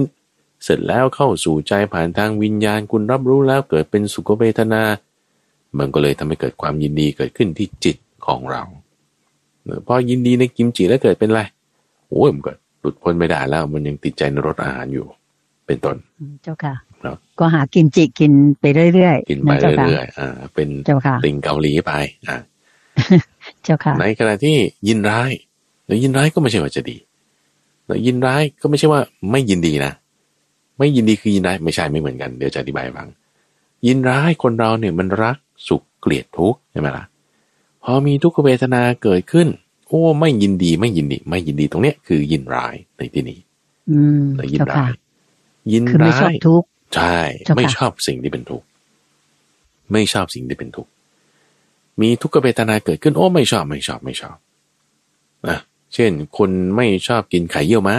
เสร็จแล้วเข้าสู่ใจผ่านทางวิญญาณคุณรับรู้แล้วเกิดเป็นสุขเวทนา มันก็เลยทำให้เกิดความยินดีเกิดขึ้นที่จิตของเราพอยินดีในกิมจิแล้วเกิดเป็นไรโอ้อ้ยมันก็หลุดพ้นไม่ได้แล้วมันยังติดใจในรสอาหารอยู่ เป็นต้นอืมเจ้าค่ะครับก็หากินจิกินไปเรื่อยๆกินไปะจ้าค่ะเรื่อยๆอ่า เป็นเจ้าค่ะติ่งเกาหลีไปอ่าเจ้าค่ะ ในขณะที่ยินร้ายแล้วยินร้ายก็ไม่ใช่ว่าจะดีแล้วยินร้ายก็ไม่ใช่ว่าไม่ยินดีนะไม่ยินดีคือยินร้ายไม่ใช่ไม่เหมือนกันเดี๋ยวจะอธิบายให้ฟังยินร้ายคนเราเนี่ยมันรักสุขเกลียดทุกข์ใช่ไหมล่ะพอมีทุกขเวทนาเกิดขึ้น โอ้ไม่ยินดีไม่ยินดี ไม่ยินดีตรงเนี้ยคือยินร้ายในที่นี้อืมแล้วยินเจ้าร้าค่ะย ยินคือไม่ร้าชอบยทุกข์ใช่เจ้าค่ะไม่ชอบสิ่งที่เป็นทุกข์ไม่ชอบสิ่งที่เป็นทุกข์มีทุกขเวทนาเกิดขึ้นโอ้ไม่ชอบไม่ชอบไม่ชอบนะเช่น คนไม่ชอบกินไข่เยี่ยวม้า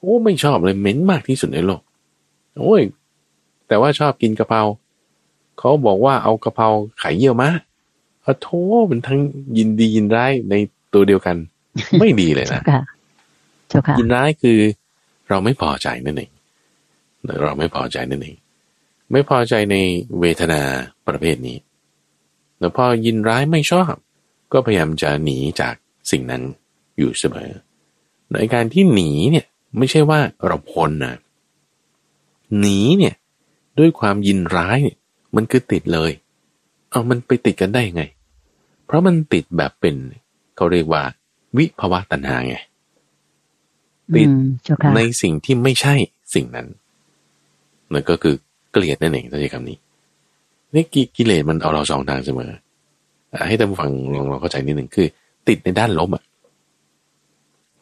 โอ้ไม่ชอบเลยเหม็นมากที่สุดในโลกโอ้ย แต่ว่าชอบกินกะเพราเขาบอกว่าเอากะเพราไข่เยี่ยวม้าอะโทมันทั้งยินดียินร้ายในตัวเดียวกัน ไม่ดีเลยเจ้านะค่ะเจ้าค่ะยินร้ายคือเราไม่พอใจนั่นเอง เราไม่พอใจนั่นเองไม่พอใจในเวทนาประเภทนี้ แล้วพอยินร้ายไม่ชอบ ก็พยายามจะหนีจากสิ่งนั้นอยู่เสมอ ในการที่หนีเนี่ยไม่ใช่ว่าเราพ้นนะ หนีเนี่ยด้วยความยินร้ายเนี่ยมันคือติดเลย เอามันไปติดกันได้ยังไง เพราะมันติดแบบเป็นเขาเรียกว่า วิภวะตัณหาไงติดอืมเจ้าค่ะในสิ่งที่ไม่ใช่สิ่งนั้น นั่นก็คือเกลียดนั่นเองถ้าใช้คำนี้นี่กิกิเลสมันเอาเราสองทางเสมออะให้ท่านผู้ฟังลองลองเข้าใจนิดหนึ่งคือ ติดในด้านลบอะ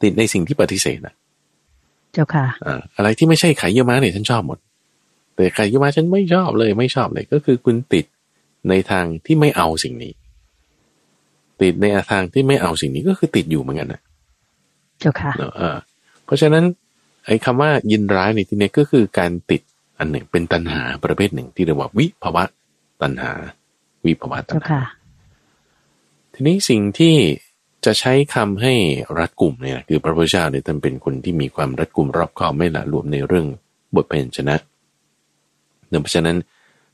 ติดในสิ่งที่ปฏิเสธอะเจ้าค่ะอ่าอะไรที่ไม่ใช่ไข่เยี่ยวม้าเนี่ยฉันชอบหมด แต่ไข่เยี่ยวม้าฉันไม่ชอบเลย ไม่ชอบเลยก็คือคุณติดในทางที่ไม่เอาสิ่งนี้ ติดในทางที่ไม่เอาสิ่งนี้ก็คือติดอยู่เหมือนกันนะเจ้าค่ะเนอะเออเพราะฉะนั้นไอ้คำว่ายินร้ายในที่นี้ก็คือการติด อันหนึ่งเป็นตัณหาประเภทหนึ่งที่เรียกว่าวิภวะตัณหา วิภวะตัณเจ้าหาค่ะทีนี้สิ่งที่จะใช้คำให้รัดกลุ่มเนี่ยนะคือพระพุทธเจ้าเนี่ยท่านเป็นคนที่มีความรัดกลุ่มรอบคอบไม่ละรวมในเรื่องบทเพลงชนะเนื่องเพราะฉะนั้น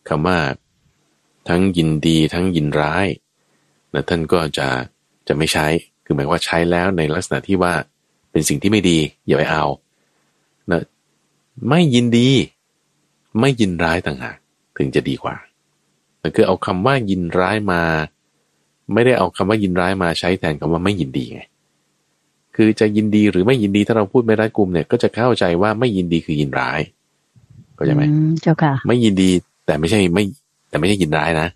คำว่าทั้งยินดีทั้งยินร้ายนะท่านก็จะจะไม่ใช้ คือหมายว่าใช้แล้วในลักษณะที่ว่าเป็นสิ่งที่ไม่ดีอย่าไปเอานะไม่ยินดี ไม่ยินร้ายต่างหากถึงจะดีกว่าแต่คือเอาคำว่ายินร้ายมา ไม่ได้เอาคำว่ายินร้ายมาใช้แทนคำว่าไม่ยินดีไงคือจะยินดีหรือไม่ยินดีถ้าเราพูดไม่รัดกุมเนี่ย ก็จะเข้าใจว่าไม่ยินดีคือยินร้ายเข้าใจไหมอืมเจ้าค่ะ ไม่ยินดีแต่ไม่ใช่ไม่ แต่ไม่ใช่ยินร้ายนะ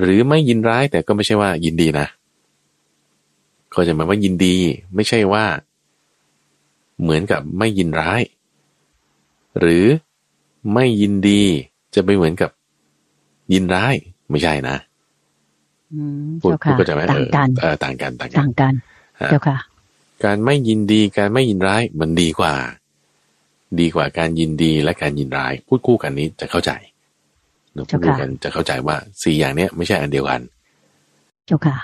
หรือไม่ยินร้ายแต่ก็ไม่ใช่ว่ายินดีนะเข้าใจไหมว่ายินดี ไม่ใช่ว่า เหมือนกับไม่ยินร้าย หรือ ไม่ยินดีจะไปเหมือนกับยินร้ายไม่ใช่นะอืมพูดเจ้าพูดค่ะเข้าใจไหมต่างกันเออต่างกันต่างกันต่างกันฮะเจ้าค่ะ การไม่ยินดีการไม่ยินร้ายมันดีกว่า ดีกว่าการยินดีและการยินร้าย พูดคู่กันนี้จะเข้าใจเนอะพูเจ้าดค่ะคู่กันจะเข้าใจว่าสี่อย่างเนี้ยไม่ใช่อันเดียวกัน เจ้าค่ะ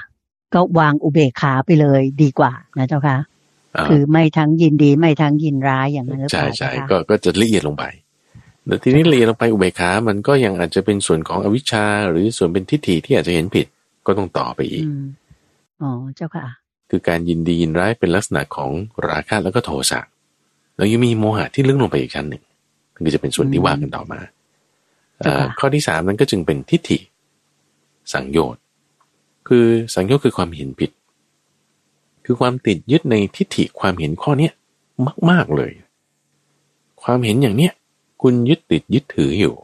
ก็วางอุเบกขาไปเลยดีกว่านะเจ้าค่ะอ่าคือไม่ทั้งยินดีไม่ทั้งยินร้ายอย่างนั้นหรือเปใช่ล่าใช่เจ้าค่ะก็ก็จะละเอียดลงไป แล้วทีนี้ละเอียดลงไปอุเบกขา มันก็ยังอาจจะเป็นส่วนของอวิชชา หรือส่วนเป็นทิฏฐิที่อาจจะเห็นผิดก็ต้องต่อไปอีกอืมอ๋อเจ้าค่ะ คือการยินดียินร้ายเป็นลักษณะของราคะแล้วก็โทสะแล้วยังมีโมหะที่ลึกลงไปอีกชั้นหนึ่งคือจะเป็นส่วนที่ว่ากันต่อมาเอ่อค่ะข้อที่สามนั้นก็จึงเป็นทิฏฐิ สังโยชน์คือสังโยชน์คือความเห็นผิด คือความติดยึดในทิฏฐิความเห็นข้อเนี้ยมาก ๆเลย ความเห็นอย่างเนี้ย คุณยึดติดยึดถืออยู่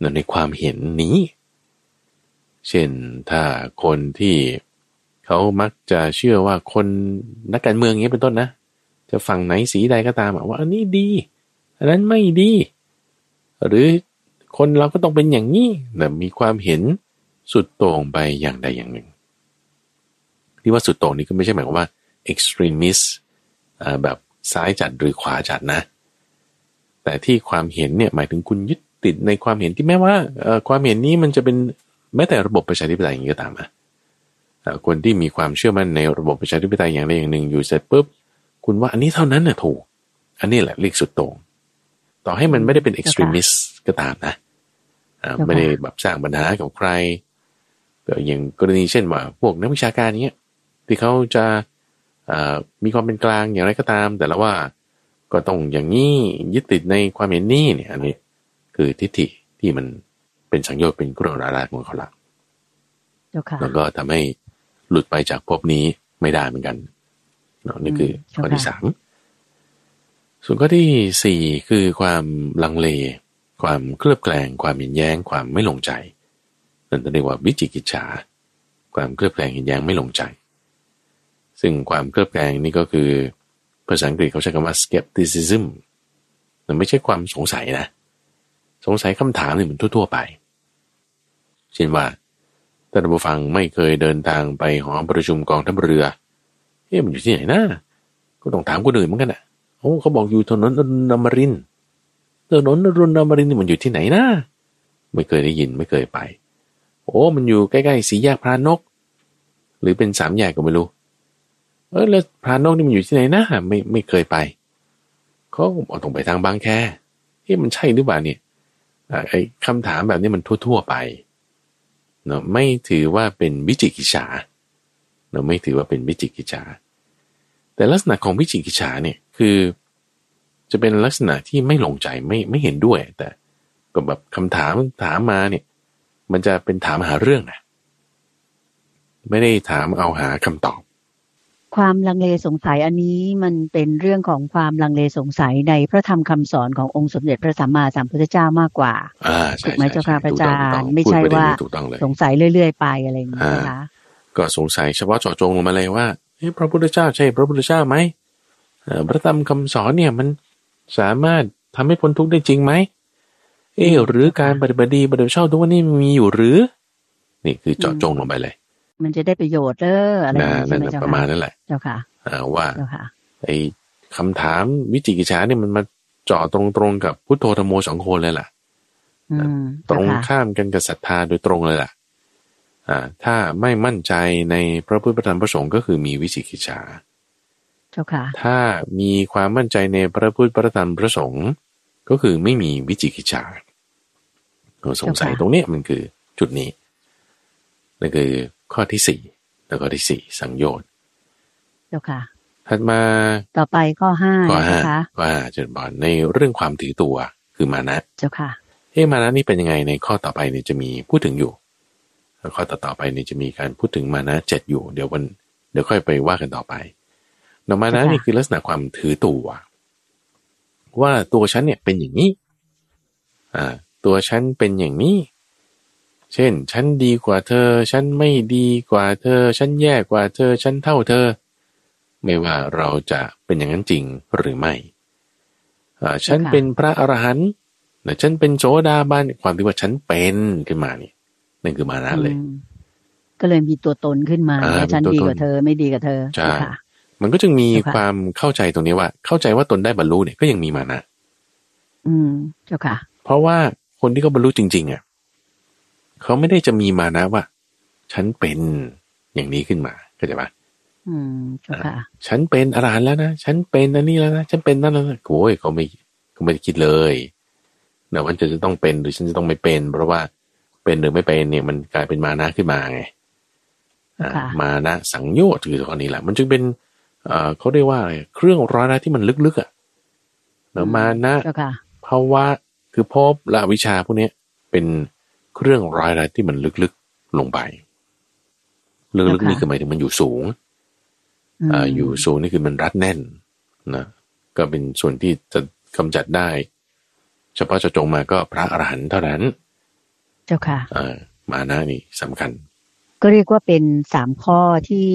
นในความเห็นนี้ เช่นถ้าคนที่เขามักจะเชื่อว่าคนนักการเมืองอย่างเงี้เป็นต้นนะ จะฝั่งไหนสีใดก็ตามอะว่าอันนี้ดี อันนั้นไม่ดี หรือคนเราก็ต้องเป็นอย่างนี้แต่มีความเห็นสุดโต่งไปอย่างใดอย่างหนึ่ง ที่ว่าสุดโต่งนี้ก็ไม่ใช่หมายความว่า extremist อ่าแบบซ้ายจัดหรือขวาจัดนะ แต่ที่ความเห็นเนี่ยหมายถึงคุณยึดติดในความเห็นที่แม้ว่าเอ่อความเห็นนี้มันจะเป็นแม้แต่ระบบประชาธิปไตยอย่างนี้ก็ตามอะเอ่อคนที่มีความเชื่อมั่นในระบบประชาธิปไตยอย่างใดอย่างหนึ่งอยู่เสร็จปุ๊บคุณว่าอันนี้เท่านั้นน่ะถูก อันนี้แหละเรียกสุดโต่งต่อให้มันไม่ได้เป็น extremist ก็ตามนะอ่าเจ้าค่ะไม่ได้แบบสร้างปัญหากับใครก็อย่างกรณีเช่นว่าพวกนักวิชาการเนี้ยที่เขาจะมีความเป็นกลางอย่างไรก็ตาม แต่ละว่า ก็ต้องอย่างนี้ยึดติดในความเห็นนี่เนี่ยอันนี้คือทิฏฐิที่มันเป็นสังโยชน์เป็นกรราลาของเขาละแล้วก็ทำให้หลุดไปจากภพนี้ไม่ได้เหมือนกันนี่คือข้อที่สามส่วนข้อที่สี่คือความลังเล ความเคลือบแคลง ความเห็นแย้ง ความไม่ลงใจนั่นเรียกว่าวิจิกิจฉา ความเคลือบแคลงเห็นแย้งไม่ลงใจ ซึ่งความเคลือบแคลงนี่ก็คือ ภาษาอังกฤษเขาใช้คำว่า skepticism มันไม่ใช่ความสงสัยนะ สงสัยคำถามนี่มันทั่ว ๆ ไป เช่นว่าท่านผู้ฟังไม่เคยเดินทางไปหอประชุมกองทัพเรือ เอ๊ะมันอยู่ที่ไหนนะก็ต้องถามคนอื่นเหมือนกันอะโอ้เขาบอกอยู่ถนนอรุณอมรินถนนรุณอมรินนี่มันอยู่ที่ไหนนะไม่เคยได้ยินไม่เคยไป โอ้ มันอยู่ใกล้ๆสีแยกพระนก หรือเป็นสามแยกก็ไม่รู้ เออแล้วพระนกนี่มันอยู่ที่ไหนนะไม่ไม่เคยไปเขาบอกต้องไปทางบางแคเอ๊ะมันใช่หรือเปล่าเนี่ยไอ้คำถามแบบนี้มันทั่ว ๆไปเนาะไม่ถือว่าเป็นวิจิกิจฉาเราะไม่ถือว่าเป็นวิจิกิจฉาแต่ลักษณะของวิจิกิจฉาเนี่ยคือ จะเป็นลักษณะที่ไม่หลงใจไม่ไม่เห็นด้วย แต่ก็แบบคำถามถามมาเนี่ย มันจะเป็นถามหาเรื่องนะไม่ได้ถามเอาหาคำตอบ ความลังเลสงสัยอันนี้มันเป็นเรื่องของความลังเลสงสัยในพระธรรมคำสอนขององค์สมเด็จพระสัมมาสัมพุทธเจ้ามากกว่าถูกไหมเจ้าค่ะพระอาจารย์ไม่ใช่ว่าสงสัยเรื่อย ๆ ไปอะไรอย่างนี้นะคะก็สงสัยเฉพาะเจาะจงลงมาเลยว่าพระพุทธเจ้าใช่พระพุทธเจ้าไหมพระธรรมคำสอนเนี่ยมันสามารถทำให้พ้นทุกข์ได้จริงไหมเออหรือการปฏิบัติดีปฏิบัติชอบทุกวันนี้มีอยู่หรือ นี่คือเจาะจงลงไปเลย มันจะได้ประโยชน์เอออะไรนั่นประมาณนั่นแหละ เจ้าค่ะว่าไอ้คำถามวิจิกิจฉาเนี่ยมันมาเจาะตรงๆกับพุทโธธรรมโมสองคนเลยล่ะตรงข้ามกันกับศรัทธาโดยตรงเลยล่ะอ่าถ้าไม่มั่นใจในพระพุทธธรรมประสงค์ก็คือมีวิจิกิจฉาเจ้าค่ะ ถ้ามีความมั่นใจในพระพุทธประธรรมประสงค์ก็คือไม่มีวิจิกิจฉาสงสัยตรงนี้มันคือจุดนี้นั่นคือ ข้อที่สี่แล้วก็ที่สี่สังโยชน์เจ้าค่ะถัดมาต่อไปข้อห้าข้อห้าข้อห้าจะบอกในเรื่องความถือตัวคือมานะ เจ้าค่ะเฮ้มานะนี่เป็นยังไงในข้อต่อไปเนี่ยจะมีพูดถึงอยู่ข้อต่อๆไปนี่จะมีการพูดถึงมานะเจ็ดอยู่ เดี๋ยววัน เดี๋ยวค่อยไปว่ากันต่อไปนมานะนี่คือลักษณะความถือตัวว่าตัวฉันเนี่ยเป็นอย่างนี้ อ่า ตัวฉันเป็นอย่างนี้ เช่น ฉันดีกว่าเธอ ฉันไม่ดีกว่าเธอ ฉันแย่กว่าเธอ ฉันเท่าเธอ ไม่ว่าเราจะเป็นอย่างนั้นจริงหรือไม่อ่าฉันเป็นพระอรหันต์แต่ฉันเป็นโสดาบันความที่ว่าฉันเป็นขึ้นมานี่นั่นคือมานะเลย ก็เลยมีตัวตนขึ้นมาฉันดีกว่าเธอไม่ดีกับเธอใช่มันก็จึงมีความเข้าใจตรงนี้ว่า เข้าใจว่าตนได้บรรลุเนี่ยก็ยังมีมานะ อืม เจ้าค่ะ เพราะว่าคนที่เขาบรรลุจริง ๆ อะ เขาไม่ได้จะมีมานะว่า ฉันเป็นอย่างนี้ขึ้นมาเข้าใจปะอืมเจ้าค่ะฉันเป็นอรหันต์แล้วนะ ฉันเป็นอันนี้แล้วนะ ฉันเป็นนั่นแล้วนะโอ้ยเขาไม่เขาไม่ได้คิดเลยเนะว่าจะจะต้องเป็นหรือฉันจะต้องไม่เป็น เพราะว่าเป็นหรือไม่เป็นเนี่ยมันกลายเป็นมานะขึ้นมาไงมานะสังโยชน์คือตอนนี้แหละ มันจึงเป็นเขาเรียกว่าอะไรเครื่องร้อยนะที่มันลึกๆอะเนาะมานะภาวะคือพบละวิชาพวกนี้เป็น เครื่องร้อยนะที่มันลึกๆลงไปลึกๆนี่คือหมายถึงมันอยู่สูงอ่าอยู่สูงนี่คือมันรัดแน่นนะก็เป็นส่วนที่จะกำจัดได้ เฉพาะจะจงมาก็พระอรหันต์เท่านั้น เจ้าค่ะอ่ามานะนี่สำคัญ ก็เรียกว่าเป็นสามข้อที่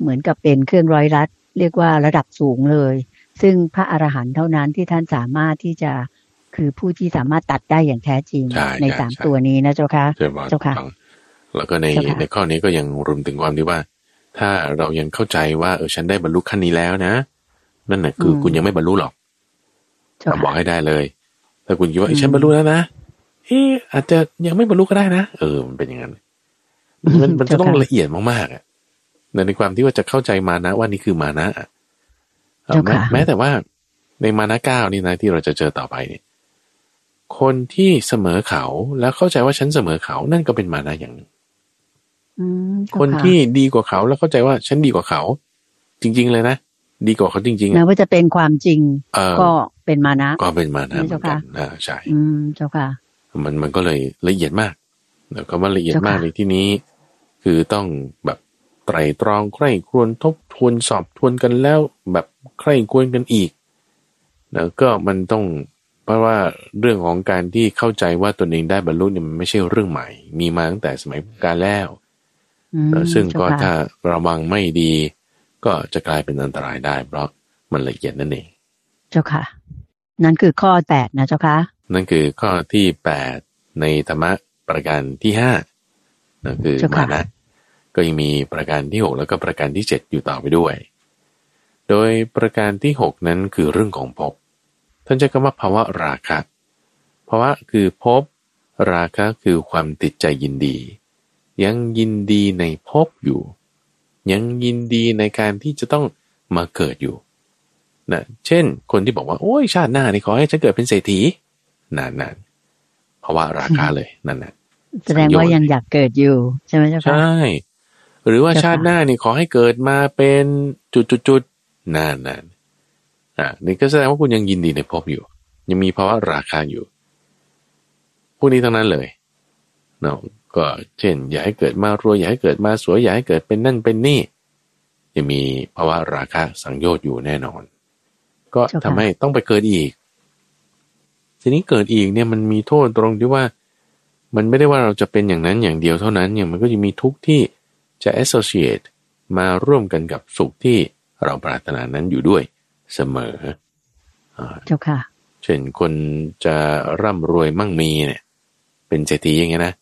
เหมือนกับเป็นเครื่องร้อยรัด เรียกว่าระดับสูงเลย ซึ่งพระอรหันต์เท่านั้นที่ท่านสามารถที่จะ คือผู้ที่สามารถตัดได้อย่างแท้จริงในสามตัวนี้นะเจ้าค่ะเจ้าค่ะแล้วก็ในในข้อนี้ก็ยังรวมถึงความที่ว่า ถ้าเรายังเข้าใจว่าเออฉันได้บรรลุขั้นนี้แล้วนะ นั่นแหะคือคุณยังไม่บรรลุหรอกบอกให้ได้เลย ถ้าคุณคิดว่าฉันบรรลุแล้วนะเอออาจจะยังไม่บรรลุก็ได้นะเออมันเป็นอย่างนั้นมันมันจะต้องละเอียดมากๆอะในความที่ว่าจะเข้าใจมานะว่านี่คือมานะแม้แม้แต่ว่าในมานะเก้านี่นะที่เราจะเจอต่อไปเนี่ย คนที่เสมอเขาแล้วเข้าใจว่าฉันเสมอเขานั่นก็เป็นมานะอย่างหนึ่งคนที่ดีกว่าเขาแล้วเข้าใจว่าฉันดีกว่าเขาจจริง ๆ เลยนะดีกว่าเขาจริงๆนะว่าจะเป็นความจริงเออก็เป็นมานะ ก็เป็นมานะเหมืเจ้าอนกัค่ะนอ่าใช่อืมเจ้าค่ะ มันมันก็เลยละเอียดมากแล้วก็ว่าละเอียดเจ้าค่ะมากในที่นี้ คือต้องแบบไตรตรองใคร่ครวญทบทวนสอบทวนกันแล้วแบบใคร่ครวญกันอีกแล้วก็มันต้อง เพราะว่าเรื่องของการที่เข้าใจว่าตนเองได้บรรลุเนี่ยมันไม่ใช่เรื่องใหม่ มีมาตั้งแต่สมัยพุทธกาลแล้วอืมแล้วซึ่งก็เจ้าถ้าค่ะระวังไม่ดี ก็จะกลายเป็นอันตรายได้ เพราะมันละเอียดนั่นเอง เจ้าค่ะ นั่นคือข้อแปดนะเจ้าค่ะ นั่นคือข้อที่แปดในธรรมะประการที่ห้านั่นคือเจ้าค่ะมานะก็ยังมีประการที่หกแล้วก็ประการที่เจ็ดอยู่ต่อไปด้วย โดยประการที่หกนั้นคือเรื่องของภพ ท่านใช้คำว่าภาวะราคะภาวะคือภพราคะคือความติดใจยินดี ยังยินดีในภพอยู่ ยังยินดีในการที่จะต้องมาเกิดอยู่นะเช่น คนที่บอกว่าโอ้ยชาติหน้านี่ขอให้ฉันเกิดเป็นเศรษฐีนั่นนั่นภาวะราคาเลยนั่นน่ะแสดงว่ายังอยากเกิดอยู่ใช่ไหมเจ้าค่ะใช่ หรือว่าเจ้าค่ะชาติหน้านี่ขอให้เกิดมาเป็นจุดจุดจุดๆนั่นนั่น อะนี่ก็แสดงว่าคุณยังยินดีในภพอยู่ ยังมีภาวะราคาอยู่พวกนี้ทั้งนั้นเลยเนาะก็เช่น อยากให้เกิดมารวยอยากให้เกิดมาสวยอยากให้เกิดเป็นนั่นเป็นนี่ยังมีภาวะราคาสังโยชน์อยู่แน่นอน ก็ทำให้ต้องไปเกิดอีก ทีนี้เกิดอีกเนี่ยมันมีโทษตรงที่ว่า มันไม่ได้ว่าเราจะเป็นอย่างนั้นอย่างเดียวเท่านั้นเนี่ยมันก็จะมีทุกข์ที่จะ associate มาร่วมกันกับสุขที่เราปรารถนานั้นอยู่ด้วย เสมออ่าเจ้าค่ะ เช่นคนจะร่ำรวยมั่งมีเนี่ย เป็นเศรษฐีอย่างเงี้ยนะ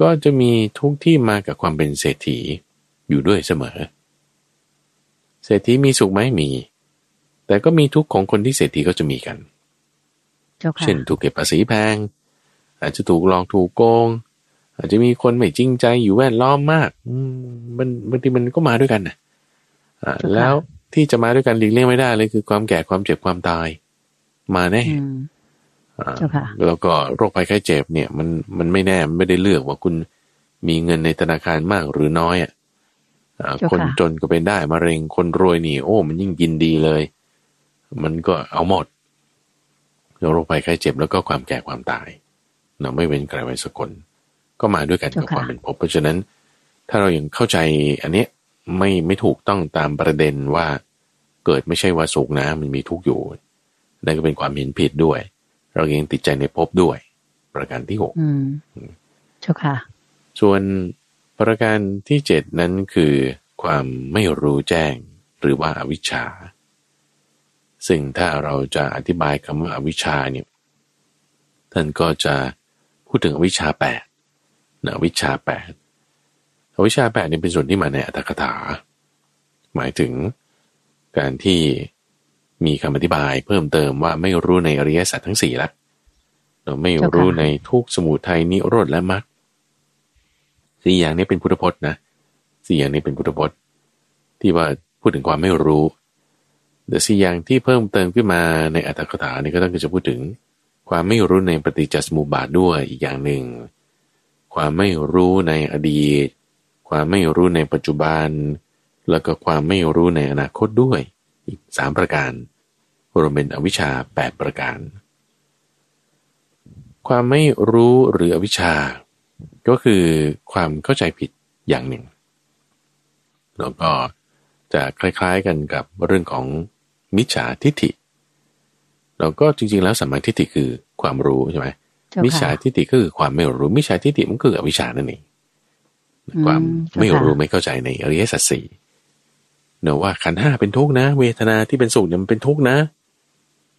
ก็จะมีทุกข์ที่มากับความเป็นเศรษฐีอยู่ด้วยเสมอ เศรษฐีมีสุขไหมมี แต่ก็มีทุกข์ของคนที่เศรษฐีก็จะมีกันเจ้าค่ะเช่นถูกเก็บภาษีแพง อาจจะถูกหลอกถูกโกง อาจจะมีคนไม่จริงใจอยู่แวดล้อมมากอืมมันบางทีมันก็มาด้วยกันนะอ่าแล้ว ที่จะมาด้วยกันหลีกเลี่ยงไม่ได้เลยคือความแก่ความเจ็บความตาย มาแน่อืมอ่าเจ้าค่ะแล้วก็โรคภัยไข้เจ็บเนี่ย มันมันไม่แน่มันไม่ได้เลือกว่าคุณมีเงินในธนาคารมากหรือน้อยอะอ่าเจ้าค่ะคนจนก็เป็นได้มะเร็งคนรวยนี่ โอ้ มันยิ่งกินดีเลย มันก็เอาหมดโรคภัยไข้เจ็บแล้วก็ความแก่ความตายเนาะไม่เว้นใครไว้สักคนก็มาด้วยกันกับเจ้าค่ะความเป็นภพเพราะฉะนั้น ถ้าเรายังเข้าใจอันเนี้ย ไม่ไม่ถูกต้องตามประเด็นว่าเกิดไม่ใช่ว่าสุขนะมันมีทุกข์อยู่นั่นก็เป็นความเห็นผิดด้วย เรายังติดใจในภพด้วย ประการที่หกอืมเจ้าค่ะ ส่วนประการที่เจ็ดนั้นคือความไม่รู้แจ้งหรือว่าอาวิชชา ซึ่งถ้าเราจะอธิบายคำว่าอาวิชชาเนี่ย ท่านก็จะพูดถึงอวิชชาแปดนะอวิชชาแปด อวิชชาแปดนี่เป็นส่วนที่มาในอัตถกถา หมายถึงการที่มีคำอธิบายเพิ่มเติมว่าไม่รู้ในอริยสัจทั้งสี่ละเราไม่รู้ในทุกสมุทัยนิโรธและมรรคสี่อย่างนี้เป็นพุทธพจน์นะสี่อย่างนี้เป็นพุทธพจน์ ที่ว่าพูดถึงความไม่รู้แต่สี่อย่างที่เพิ่มเติมขึ้นมาในอัตถกถานี่ก็ต้องจะพูดถึง ความไม่รู้ในปฏิจจสมุปบาทด้วยอีกอย่างหนึ่ง ความไม่รู้ในอดีต ความไม่รู้ในปัจจุบัน แล้วก็ความไม่รู้ในอนาคตด้วย อีกสามประการ รวมเป็นอวิชชาแปดประการ ความไม่รู้หรืออวิชชา ก็คือความเข้าใจผิดอย่างหนึ่ง แล้วก็จะคล้ายๆกันกับเรื่องของมิจฉาทิฏฐิแล้วก็จริงๆแล้วสัมมาทิฏฐิคือความรู้ใช่ไหมเจ้ามิจฉาค่ะทิฏฐิก็คือความไม่รู้มิจฉาทิฏฐิมันก็คืออวิชชานั่นเองอืม ความเจ้าค่ะไม่รู้ไม่เข้าใจในอริยสัจสี่เนอะว่าขันธ์ห้าเป็นทุกข์นะ เวทนาที่เป็นสุขเนี่ยมันเป็นทุกข์นะ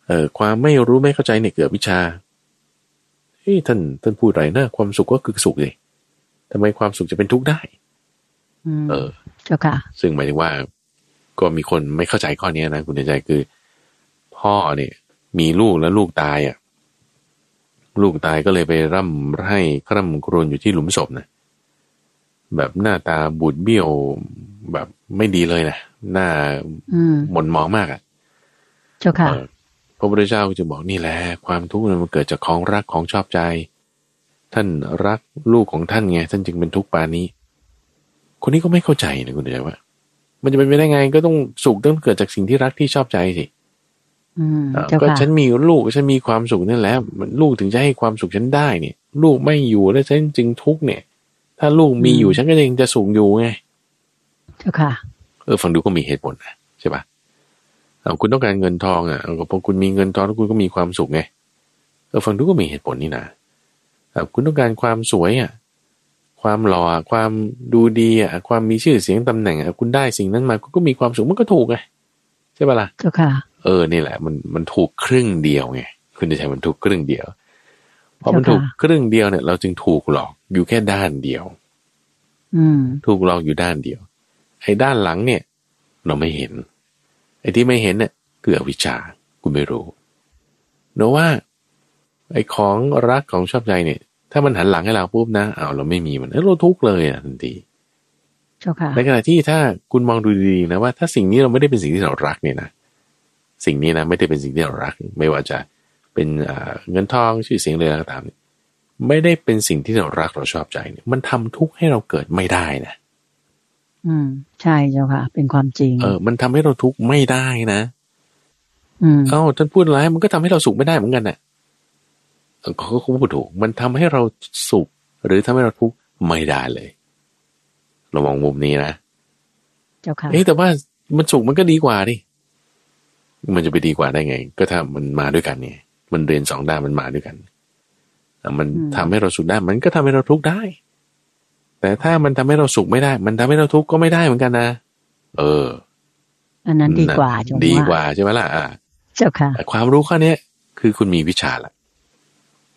เอ่อความไม่รู้ไม่เข้าใจเนี่ยเกิดวิชาเฮ้ยท่านท่านพูดอะไรนะความสุขก็คือสุขเลยทำไมความสุขจะเป็นทุกข์ได้อืมเออเจ้าค่ะ ซึ่งหมายถึงว่า ก็มีคนไม่เข้าใจข้อนี้นะคุณใจคือ พ่อเนี่ย มีลูกแล้วลูกตายอะ ลูกตายก็เลยไปร่ำไห้คร่ำครวญอยู่ที่หลุมศพนะ แบบหน้าตาบูดเบี้ยวแบบไม่ดีเลยนะหน้าอืมหม่นหมองมากอะเจ้าค่ะเออพระพุทธเจ้าก็จะบอกนี่แหละความทุกข์มันเกิดจากของรักของชอบใจ ท่านรักลูกของท่านไงท่านจึงเป็นทุกข์ปานนี้ คนนี้ก็ไม่เข้าใจนะคุณเดชว่า มันจะเป็นไปได้ไงก็ต้องสุขต้องเกิดจากสิ่งที่รักที่ชอบใจสิอืมเอ่อเจ้าก็ค่ะฉันมีลูกฉันมีความสุขนั่นแหละมันลูกถึงจะให้ความสุขฉันได้เนี่ย ลูกไม่อยู่แล้วฉันจึงทุกข์เนี่ย ถ้าลูกมีอยู่ฉันก็ยังจะสุขอยู่ไงเจ้าค่ะ เออฟังดูก็มีเหตุผลนะใช่ปะเอาคุณต้องการเงินทองอะเอาก็พอคุณมีเงินทองแล้วคุณก็มีความสุขไงเออฟังดูก็มีเหตุผลนี่นะเอาคุณต้องการความสวยอะความหล่อความดูดีอะความมีชื่อเสียงตำแหน่งอะคุณได้สิ่งนั้นมาคุณก็มีความสุขมันก็ถูกไงใช่ปะล่ะเจ้าค่ะ เออนี่แหละ มันมันถูกครึ่งเดียวไงคุณจะใช้มันถูกครึ่งเดียว พอมันเจ้าค่ะถูกครึ่งเดียวเนี่ย เราจึงถูกหลอกอยู่แค่ด้านเดียว อืมถูกหลอกอยู่ด้านเดียว ไอ้ด้านหลังเนี่ย เราไม่เห็น ไอ้ที่ไม่เห็นเนี่ยคืออวิชชาคุณไม่รู้เนอะว่า ไอ้ของรักของชอบใจเนี่ย ถ้ามันหันหลังให้เราปุ๊บนะเอาวเราไม่มีมันเอ้ยเราทุกข์เลยอะทันทีเจ้าค่ะในขณะที่ถ้าคุณมองดูดีๆนะว่า ถ้าสิ่งนี้เราไม่ได้เป็นสิ่งที่เรารักเนี่ยนะสิ่งนี้นะไม่ได้เป็นสิ่งที่เรารัก ไม่ว่าจะ เป็นอ่าเงินทองชื่อเสียงเลยก็ตามเนี่ยไม่ได้เป็นสิ่งที่เรารักเราชอบใจเนี่ยมันทำทุกข์ให้เราเกิดไม่ได้นะอืม ใช่เจ้าค่ะ เป็นความจริง เออ มันทำให้เราทุกข์ไม่ได้นะอืมเอ้าท่านพูดอะไรมันก็ทำให้เราสุขไม่ได้เหมือนกันน่ะเออเขาก็พูดถูก มันทำให้เราสุข หรือทำให้เราทุกข์ไม่ได้เลยเรามองมุมนี้นะเจ้าค่ะเอ๊ะแต่ว่ามันสุขมันก็ดีกว่าดิมันจะไปดีกว่าได้ไง ก็ถ้ามันมาด้วยกันเนี่ย มันเรียนสองด้านมันมาด้วยกันอะมันอืมทำให้เราสุขได้ มันก็ทำให้เราทุกข์ได้ แต่ถ้ามันทำให้เราสุขไม่ได้ มันทำให้เราทุกข์ก็ไม่ได้เหมือนกันนะ เออ อันนั้นดีกว่าจงดีกว่าใช่ไหมล่ะ อ่า เจ้าค่ะแต่ความรู้ข้อเนี้ยคือคุณมีวิชาละ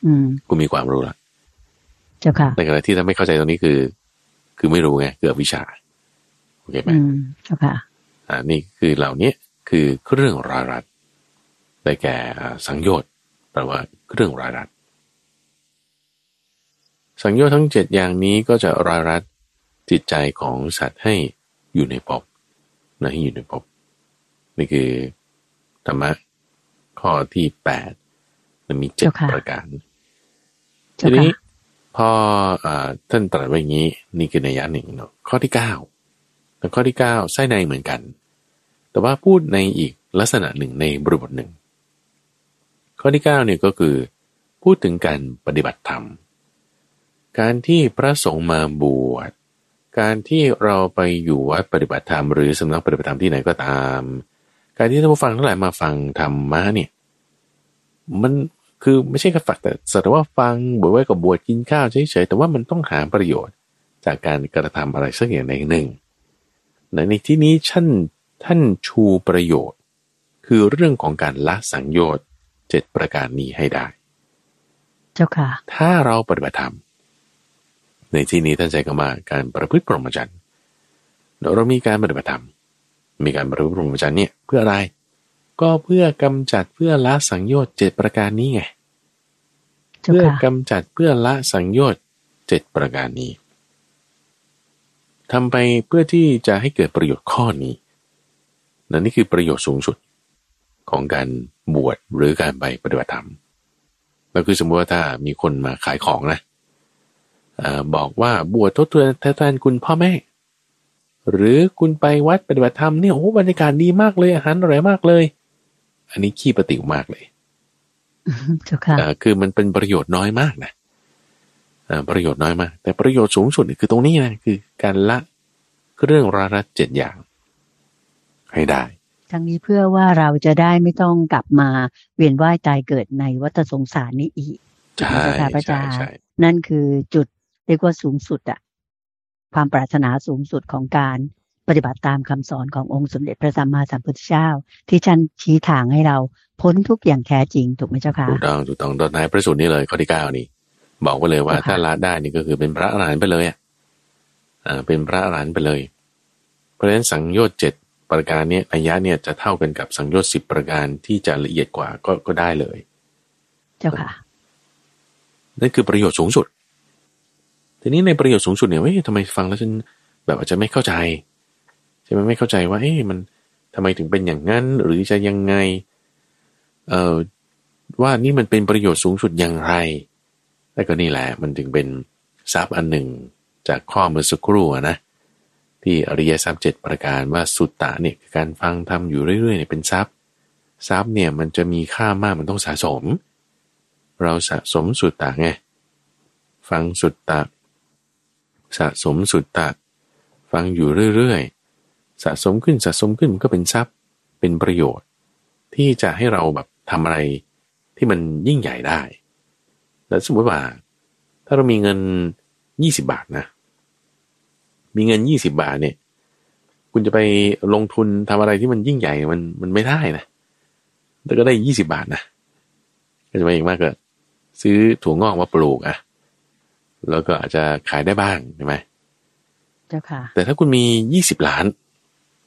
อืมคุณมีความรู้ละเจ้าค่ะในขณะที่ถ้าไม่เข้าใจตรงนี้คือ คือไม่รู้ไง เกิดวิชา โอเคไหมอืมเจ้าค่ะ อ่า นี่คือเหล่านี้คือเครื่องรารัดได้แก่อ่าสังโยชน์ แปลว่าเครื่องรารัด สังโยชน์ทั้งเจ็ดอย่างนี้ก็จะรารัดจิตใจของสัตว์ให้อยู่ในภพนะให้อยู่ในภพนี่คือธรรมะข้อที่แปดมันมีเจ็ดเจ้าค่ะประการเจ้าทีค่ะนี้พออาท่านตรัสไว้อย่างนี้ นี่คือในยะหนึ่งเนาะข้อที่เก้าแล้วข้อที่เก้าไส้ในเหมือนกัน แต่ว่าพูดในอีกลักษณะหนึ่งในบริบทหนึ่ง ข้อที่เก้าเนี่ยก็คือ พูดถึงการปฏิบัติธรรม การที่พระสงฆ์มาบวช การที่เราไปอยู่วัดปฏิบัติธรรมหรือสำนักปฏิบัติธรรมที่ไหนก็ตาม การที่ท่านผู้ฟังทั้งหลายมาฟังธรรมะเนี่ยมันคือไม่ใช่แค่ฝักแต่สัตว่าฟังบวชไว้กับบวชกินข้าวเฉยๆแต่ว่ามันต้องหาประโยชน์ จากการกระทำอะไรสักอย่างใดหนึ่งในที่นี้ท่านท่านชูประโยชน์ คือเรื่องของการละสังโยชน์ เจ็ดประการนี้ให้ได้ เจ้าค่ะ ถ้าเราปฏิบัติธรรม ในที่นี้ท่านใช้คำว่าการประพฤติพรหมจรรย์เรามีการปฏิบัติธรรม มีการประพฤติพรหมจรรย์เนี่ยเพื่ออะไร ก็เพื่อกำจัดเพื่อละสังโยชน์เจ็ดประการนี้ไงเจ้าเพื่อค่ะกำจัดเพื่อละสังโยชน์เจ็ดประการนี้ทำไปเพื่อที่จะให้เกิดประโยชน์ข้อนี้นั่นนี่คือประโยชน์สูงสุด ของการบวชหรือการไปปฏิบัติธรรมแล้วคือสมมติว่าถ้ามีคนมาขายของนะอาบอกว่าบวชทดแทนคุณพ่อแม่ หรือคุณไปวัดปฏิบัติธรรมเนี่ยโอ้โหบรรยากาศดีมากเลยอาหารอร่อยมากเลย อันนี้ขี้ประติ๋วมากเลยเจ้าค่ะอ่าคือมันเป็นประโยชน์น้อยมากนะอ่าประโยชน์น้อยมาก แต่ประโยชน์สูงสุดนี่คือตรงนี้นะคือการละเรื่องราระเจ็ดอย่าง ให้ได้ ทั้งนี้เพื่อว่าเราจะได้ไม่ต้องกลับมาเวียนว่ายตายเกิดในวัฏสงสารนี้อีกใช่เจ้าค่ะพระอาใช่จารย์ใช่นั่นคือจุดเรียกว่าสูงสุดอะความปรารถนาสูงสุดของการปฏิบัติตามคำสอนขององค์สมเด็จพระสัมมาสัมพุทธเจ้า ที่ท่านชี้ทางให้เราพ้นทุกข์อย่างแท้จริงถูกไหมเจ้าค่ะถูกต้องถูกต้องตอนท้ายพระสูตรนี้เลยข้อที่เก้านี่ บอกไว้เลยว่าค่ะถ้าละได้นี่ก็คือเป็นพระอรหันต์ไปเลยอะอ่าเป็นพระอรหันต์ไปเลย เพราะฉะนั้นสังโยชน์เจ็ด ประการเนี้อัยยะเนี่ยจะเท่ากันกับสังโยชน์สิบประการที่จะละเอียดกว่าก็ก็ได้เลย เจ้าค่ะ นั่นคือประโยชน์สูงสุด ทีนี้ในประโยชน์สูงสุดเนี่ยเฮ้ยทำไมฟังแล้วฉันแบบอาจจะไม่เข้าใจใช่ไหมไม่เข้าใจว่าเอ๊ะมันทำไมถึงเป็นอย่างนั้น หรือจะยังไง เอ่อว่านี่มันเป็นประโยชน์สูงสุดอย่างไรแล้วก็นี่แหละ มันถึงเป็นทรัพย์อันหนึ่งจากข้อเมื่อสักครู่อะนะ ที่อริยทรัพย์เจ็ดประการว่าสุตตะเนี่ยการฟังทำอยู่เรื่อยๆเนี่ยเป็นทรัพย์ ทรัพย์เนี่ยมันจะมีค่ามากมันต้องสะสม เราสะสมสุตตะไงฟังสุตตะ สะสมสุตตะ ฟังอยู่เรื่อยๆสะสมขึ้นสะสมขึ้นมันก็เป็นทรัพย์เป็นประโยชน์ ที่จะให้เราแบบทำอะไรที่มันยิ่งใหญ่ได้ แล้วสมมติว่า ถ้าเรามีเงินยี่สิบาทนะ มีเงินยี่สิบาทเนี่ย คุณจะไปลงทุนทำอะไรที่มันยิ่งใหญ่มันมันไม่ได้นะแต่ก็ได้ยี่สิบาทนะก็จะมาอีกมากก็ซื้อถั่วงอกมาปลูกอะแล้วก็อาจจะขายได้บ้างใช่ไหมเจ้าค่ะ แต่ถ้าคุณมียี่สิบล้าน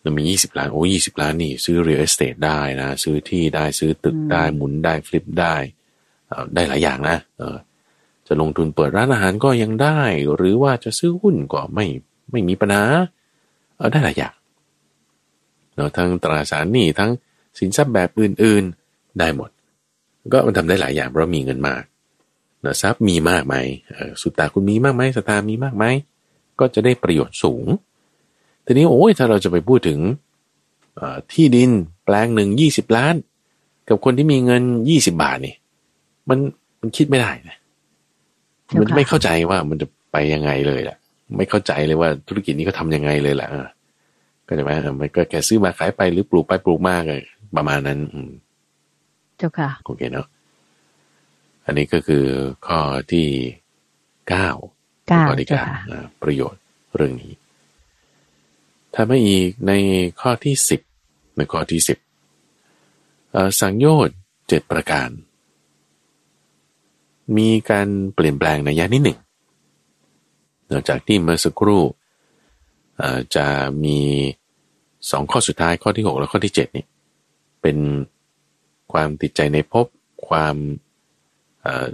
เรามียี่สิบล้าน โอ้ยี่สิบล้านนี่ ซื้อ real estate ได้นะ ซื้อที่ได้ซื้อตึกได้หมุนได้ฟลิปได้ได้หลายอย่างนะเออจะลงทุนเปิดร้านอาหารก็ยังได้ หรือว่าจะซื้อหุ้นก็ไม่ ไม่มีปัญหาเออได้หลายอย่างเนาะทั้งตราสารหนี้ทั้งสินทรัพย์แบบอื่นๆได้หมด ก็มันทำได้หลายอย่างเพราะมีเงินมากเนาะทรัพย์มีมากไหมสุตตาคุณมีมากไหมสตามีมากไหมก็จะได้ประโยชน์สูงทีนี้โอ้ยถ้าเราจะไปพูดถึงที่ดินแปลงหนึ่งยี่สิบล้าน กับคนที่มีเงินยี่สิบาทนี่มันมันคิดไม่ได้นะมันไม่เข้าใจว่ามันจะไปยังไงเลยแหละ ไม่เข้าใจเลยว่าธุรกิจนี้เขาทายังไงเลยแหละก็จะไหมมันก็แค่ซื้อมาขายไปหรือปลูกไปปลูกมากเลยประมาณนั้นอืมเจ้าค่ะโอเคเนาะอันนี้ก็คือข้อที่เก้าข้อที่เก้าประโยชน์เรื่องนี้ถ้าไม่อีกในข้อที่สิบในข้อที่สิบสังโยชน์เจ็ดประการ มีการเปลี่ยนแปลงในยะนิดหนึ่ง นอกจากที่เมื่อสักครู่จะมีสองข้อสุดท้ายข้อที่หกและข้อที่เจ็ดนี่เป็นความติดใจในภพความ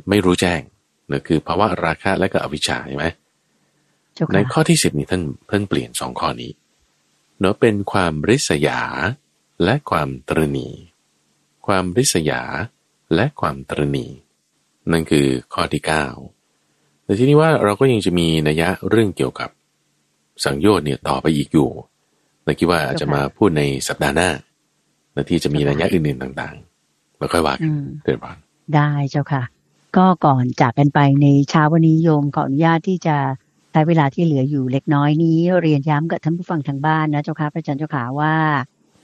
ไม่รู้แจ้งนั่นคือภาวะราคะและก็อวิชชาใช่ไหมในข้อที่สิบนี้ท่านเพิ่นเปลี่ยนสองข้อนี้เนาะเป็นความริษยาและความตรณี ความริษยาและความตรณี นั่นคือข้อที่เก้า แต่ทีนี้ว่าเราก็ยังจะมีนัยยะเรื่องเกี่ยวกับสังโยชน์เนี่ยต่อไปอีกอยู่เราคิดว่าจะมาพูดในสัปดาห์หน้าและที่จะมีนัยยะอื่นๆต่างๆแล้วค่อยว่ากันเดินบานได้เจ้าค่ะ ก็ก่อนจากกันไปในเช้าวันนี้โยมขออนุญาตที่จะช้เวลาที่เหลืออยู่เล็กน้อยนี้เรียนย้ำกับท่านผู้ฟังทางบ้านนะเจ้าค่ะพระอาจารย์เจ้าขาว่า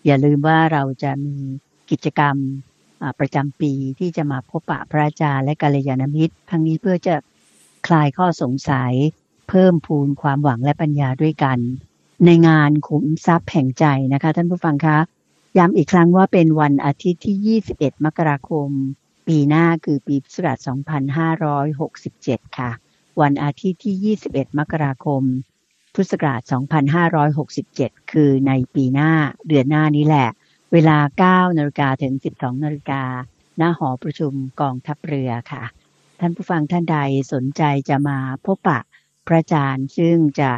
อย่าลืมว่าเราจะมีกิจกรรมประจำปีที่จะมาพบปะพระอาจารย์และกัลยาณมิตรทั้งนี้เพื่อจะ คลายข้อสงสัย เพิ่มพูนความหวังและปัญญาด้วยกัน ในงานขุมทรัพย์แห่งใจนะคะ ท่านผู้ฟังคะย้ำอีกครั้งว่าเป็นวันอาทิตย์ที่ 21 มกราคม ปีหน้าคือปีพุทธศักราช2567 ค่ะ วันอาทิตย์ที่ 21 มกราคม พุทธศักราช2567 คือในปีหน้าเดือนหน้านี้แหละ เวลา 9นาฬิกาถึง 12นาฬิกาหน้าหอประชุมกองทัพเรือค่ะ ท่านผู้ฟังท่านใดสนใจจะมาพบปะพระอาจารย์ ซึ่งจะ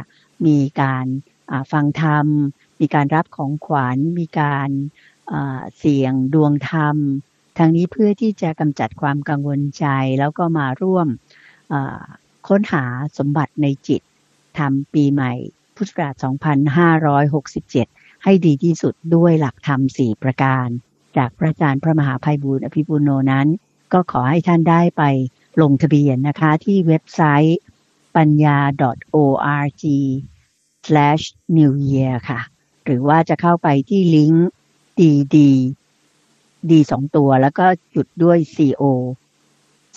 มีการฟังธรรม มีการรับของขวัญ มีการเสี่ยงดวงธรรมทั้งนี้เพื่อที่จะกำจัดความกังวลใจแล้วก็มาร่วมค้นหาสมบัติในจิตทำปีใหม่พุทธศักราช 2567 ให้ดีที่สุดด้วยหลักธรรม 4 ประการ จากพระอาจารย์พระมหาภัยบูร์อภิปุโนนั้น ก็ขอให้ท่านได้ไป ลงทะเบียนนะคะ ที่เว็บไซต์ปัญญา .org slash new year ค่ะ หรือว่าจะเข้าไปที่ลิงก์ดีดีดีสองตัวแล้วก็จุดด้วย co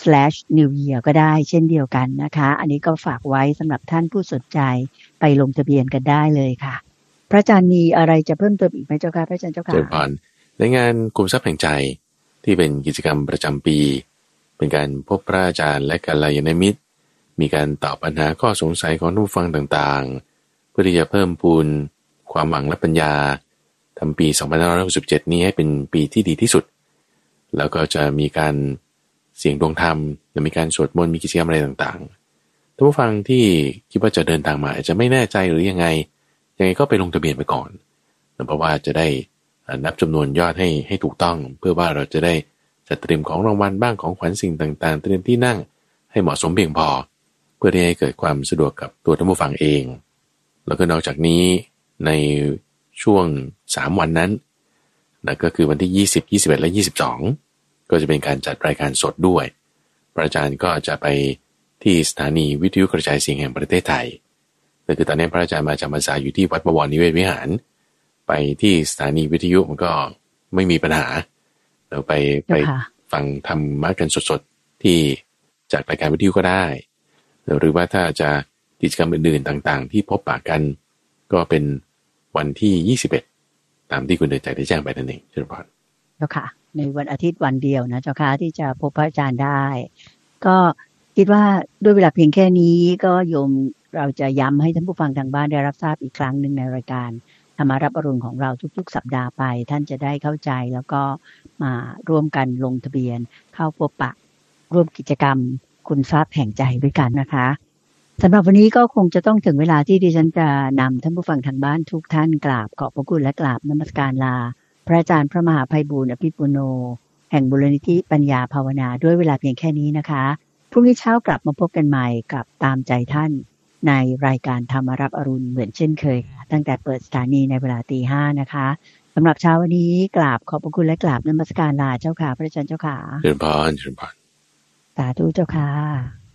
slash new year ก็ได้เช่นเดียวกันนะคะ อันนี้ก็ฝากไว้สำหรับท่านผู้สนใจไปลงทะเบียนกันได้เลยค่ะ พระอาจารย์มีอะไรจะเพิ่มเติมอีกไหมเจ้าค่ะพระอาจารย์เจ้าค่ะเจริญพรในงานกลุ่มทรัพย์แห่งใจที่เป็นกิจกรรมประจำปี เป็นการพบพระอาจารย์และกัลยาณมิตร มีการตอบปัญหาข้อสงสัยของผู้ฟังต่างๆ เพื่อที่จะเพิ่มพูนความหวังและปัญญาทำปี2567 นี้ให้เป็นปีที่ดีที่สุด แล้วก็จะมีการเสียงดวงธรรมจะมีการสวดมนต์มีกิจกรรมอะไรต่างๆท่านผู้ฟังที่คิดว่าจะเดินทางมาอาจจะไม่แน่ใจหรือยังไง ยังไงก็ไปลงทะเบียนไปก่อนเพราะว่าจะได้นับจำนวนยอดให้ให้ถูกต้อง เพื่อว่าเราจะได้ จัดเตรียมของรางวัลบ้างของขวัญสิ่งต่างๆ เตรียมที่นั่งให้เหมาะสมเพียงพอ เพื่อที่ให้เกิดความสะดวกกับตัวท่านผู้ฟังเอง แล้วก็นอกจากนี้ในช่วงสามวันนั้นนะก็คือวันที่ยี่สิบยี่สิบเอ็ดและยี่สิบสองก็จะเป็นการจัดรายการสดด้วย พระอาจารย์ก็จะไปที่สถานีวิทยุกระจายเสียงแห่งประเทศไทยแต่คือตอนนี้พระอาจารย์มาจำพรรษาอยู่ที่วัดบวรนิเวศวิหาร ไปที่สถานีวิทยุมันก็ไม่มีปัญหา เราไปไปเจ้าค่ะฟังทำมากันสดๆ ที่จากรายการวิทยุก็ได้ หรือว่าถ้าจะกิจกรรมอื่นๆต่างๆ ที่พบปะกัน ก็เป็นวันที่ 21 ตามที่คุณเดินใจได้แจ้งไปนั่นเองเชิญพรเจ้าค่ะ ในวันอาทิตย์วันเดียวนะเจ้าค่ะที่จะพบพระอาจารย์ได้ ก็คิดว่าด้วยเวลาเพียงแค่นี้ก็โยมเราจะย้ำให้ท่านผู้ฟังทางบ้านได้รับทราบอีกครั้งหนึ่งในรายการธรรมารับอรุณของเราทุก ๆ สัปดาห์ไป ท่านจะได้เข้าใจแล้วก็ มาร่วมกันลงทะเบียน เข้าพบปะ ร่วมกิจกรรม คุณทรัพย์แห่งใจด้วยกันนะคะสำหรับวันนี้ก็คงจะต้องถึงเวลาที่ดิฉันจะนำท่านผู้ฟังทางบ้านทุกท่านกราบขอบพระคุณและกราบนมัสการลา พระอาจารย์พระมหาภัยบูร์อภิปุโน แห่งบุรณิธิปัญญาภาวนาด้วยเวลาเพียงแค่นี้นะคะพรุ่งนี้เช้ากลับมาพบกันใหม่กับตามใจท่านในรายการธรรมรับอรุณเหมือนเช่นเคย ตั้งแต่เปิดสถานีในเวลาตีห้านะคะ สำหรับเช้าวันนี้กราบขอบพระคุณและกราบนมัสการลาเจ้าค่ะ พระอาจารย์เจ้าค่ะเชิญพรเชิญพรสาธุเจ้าค่ะ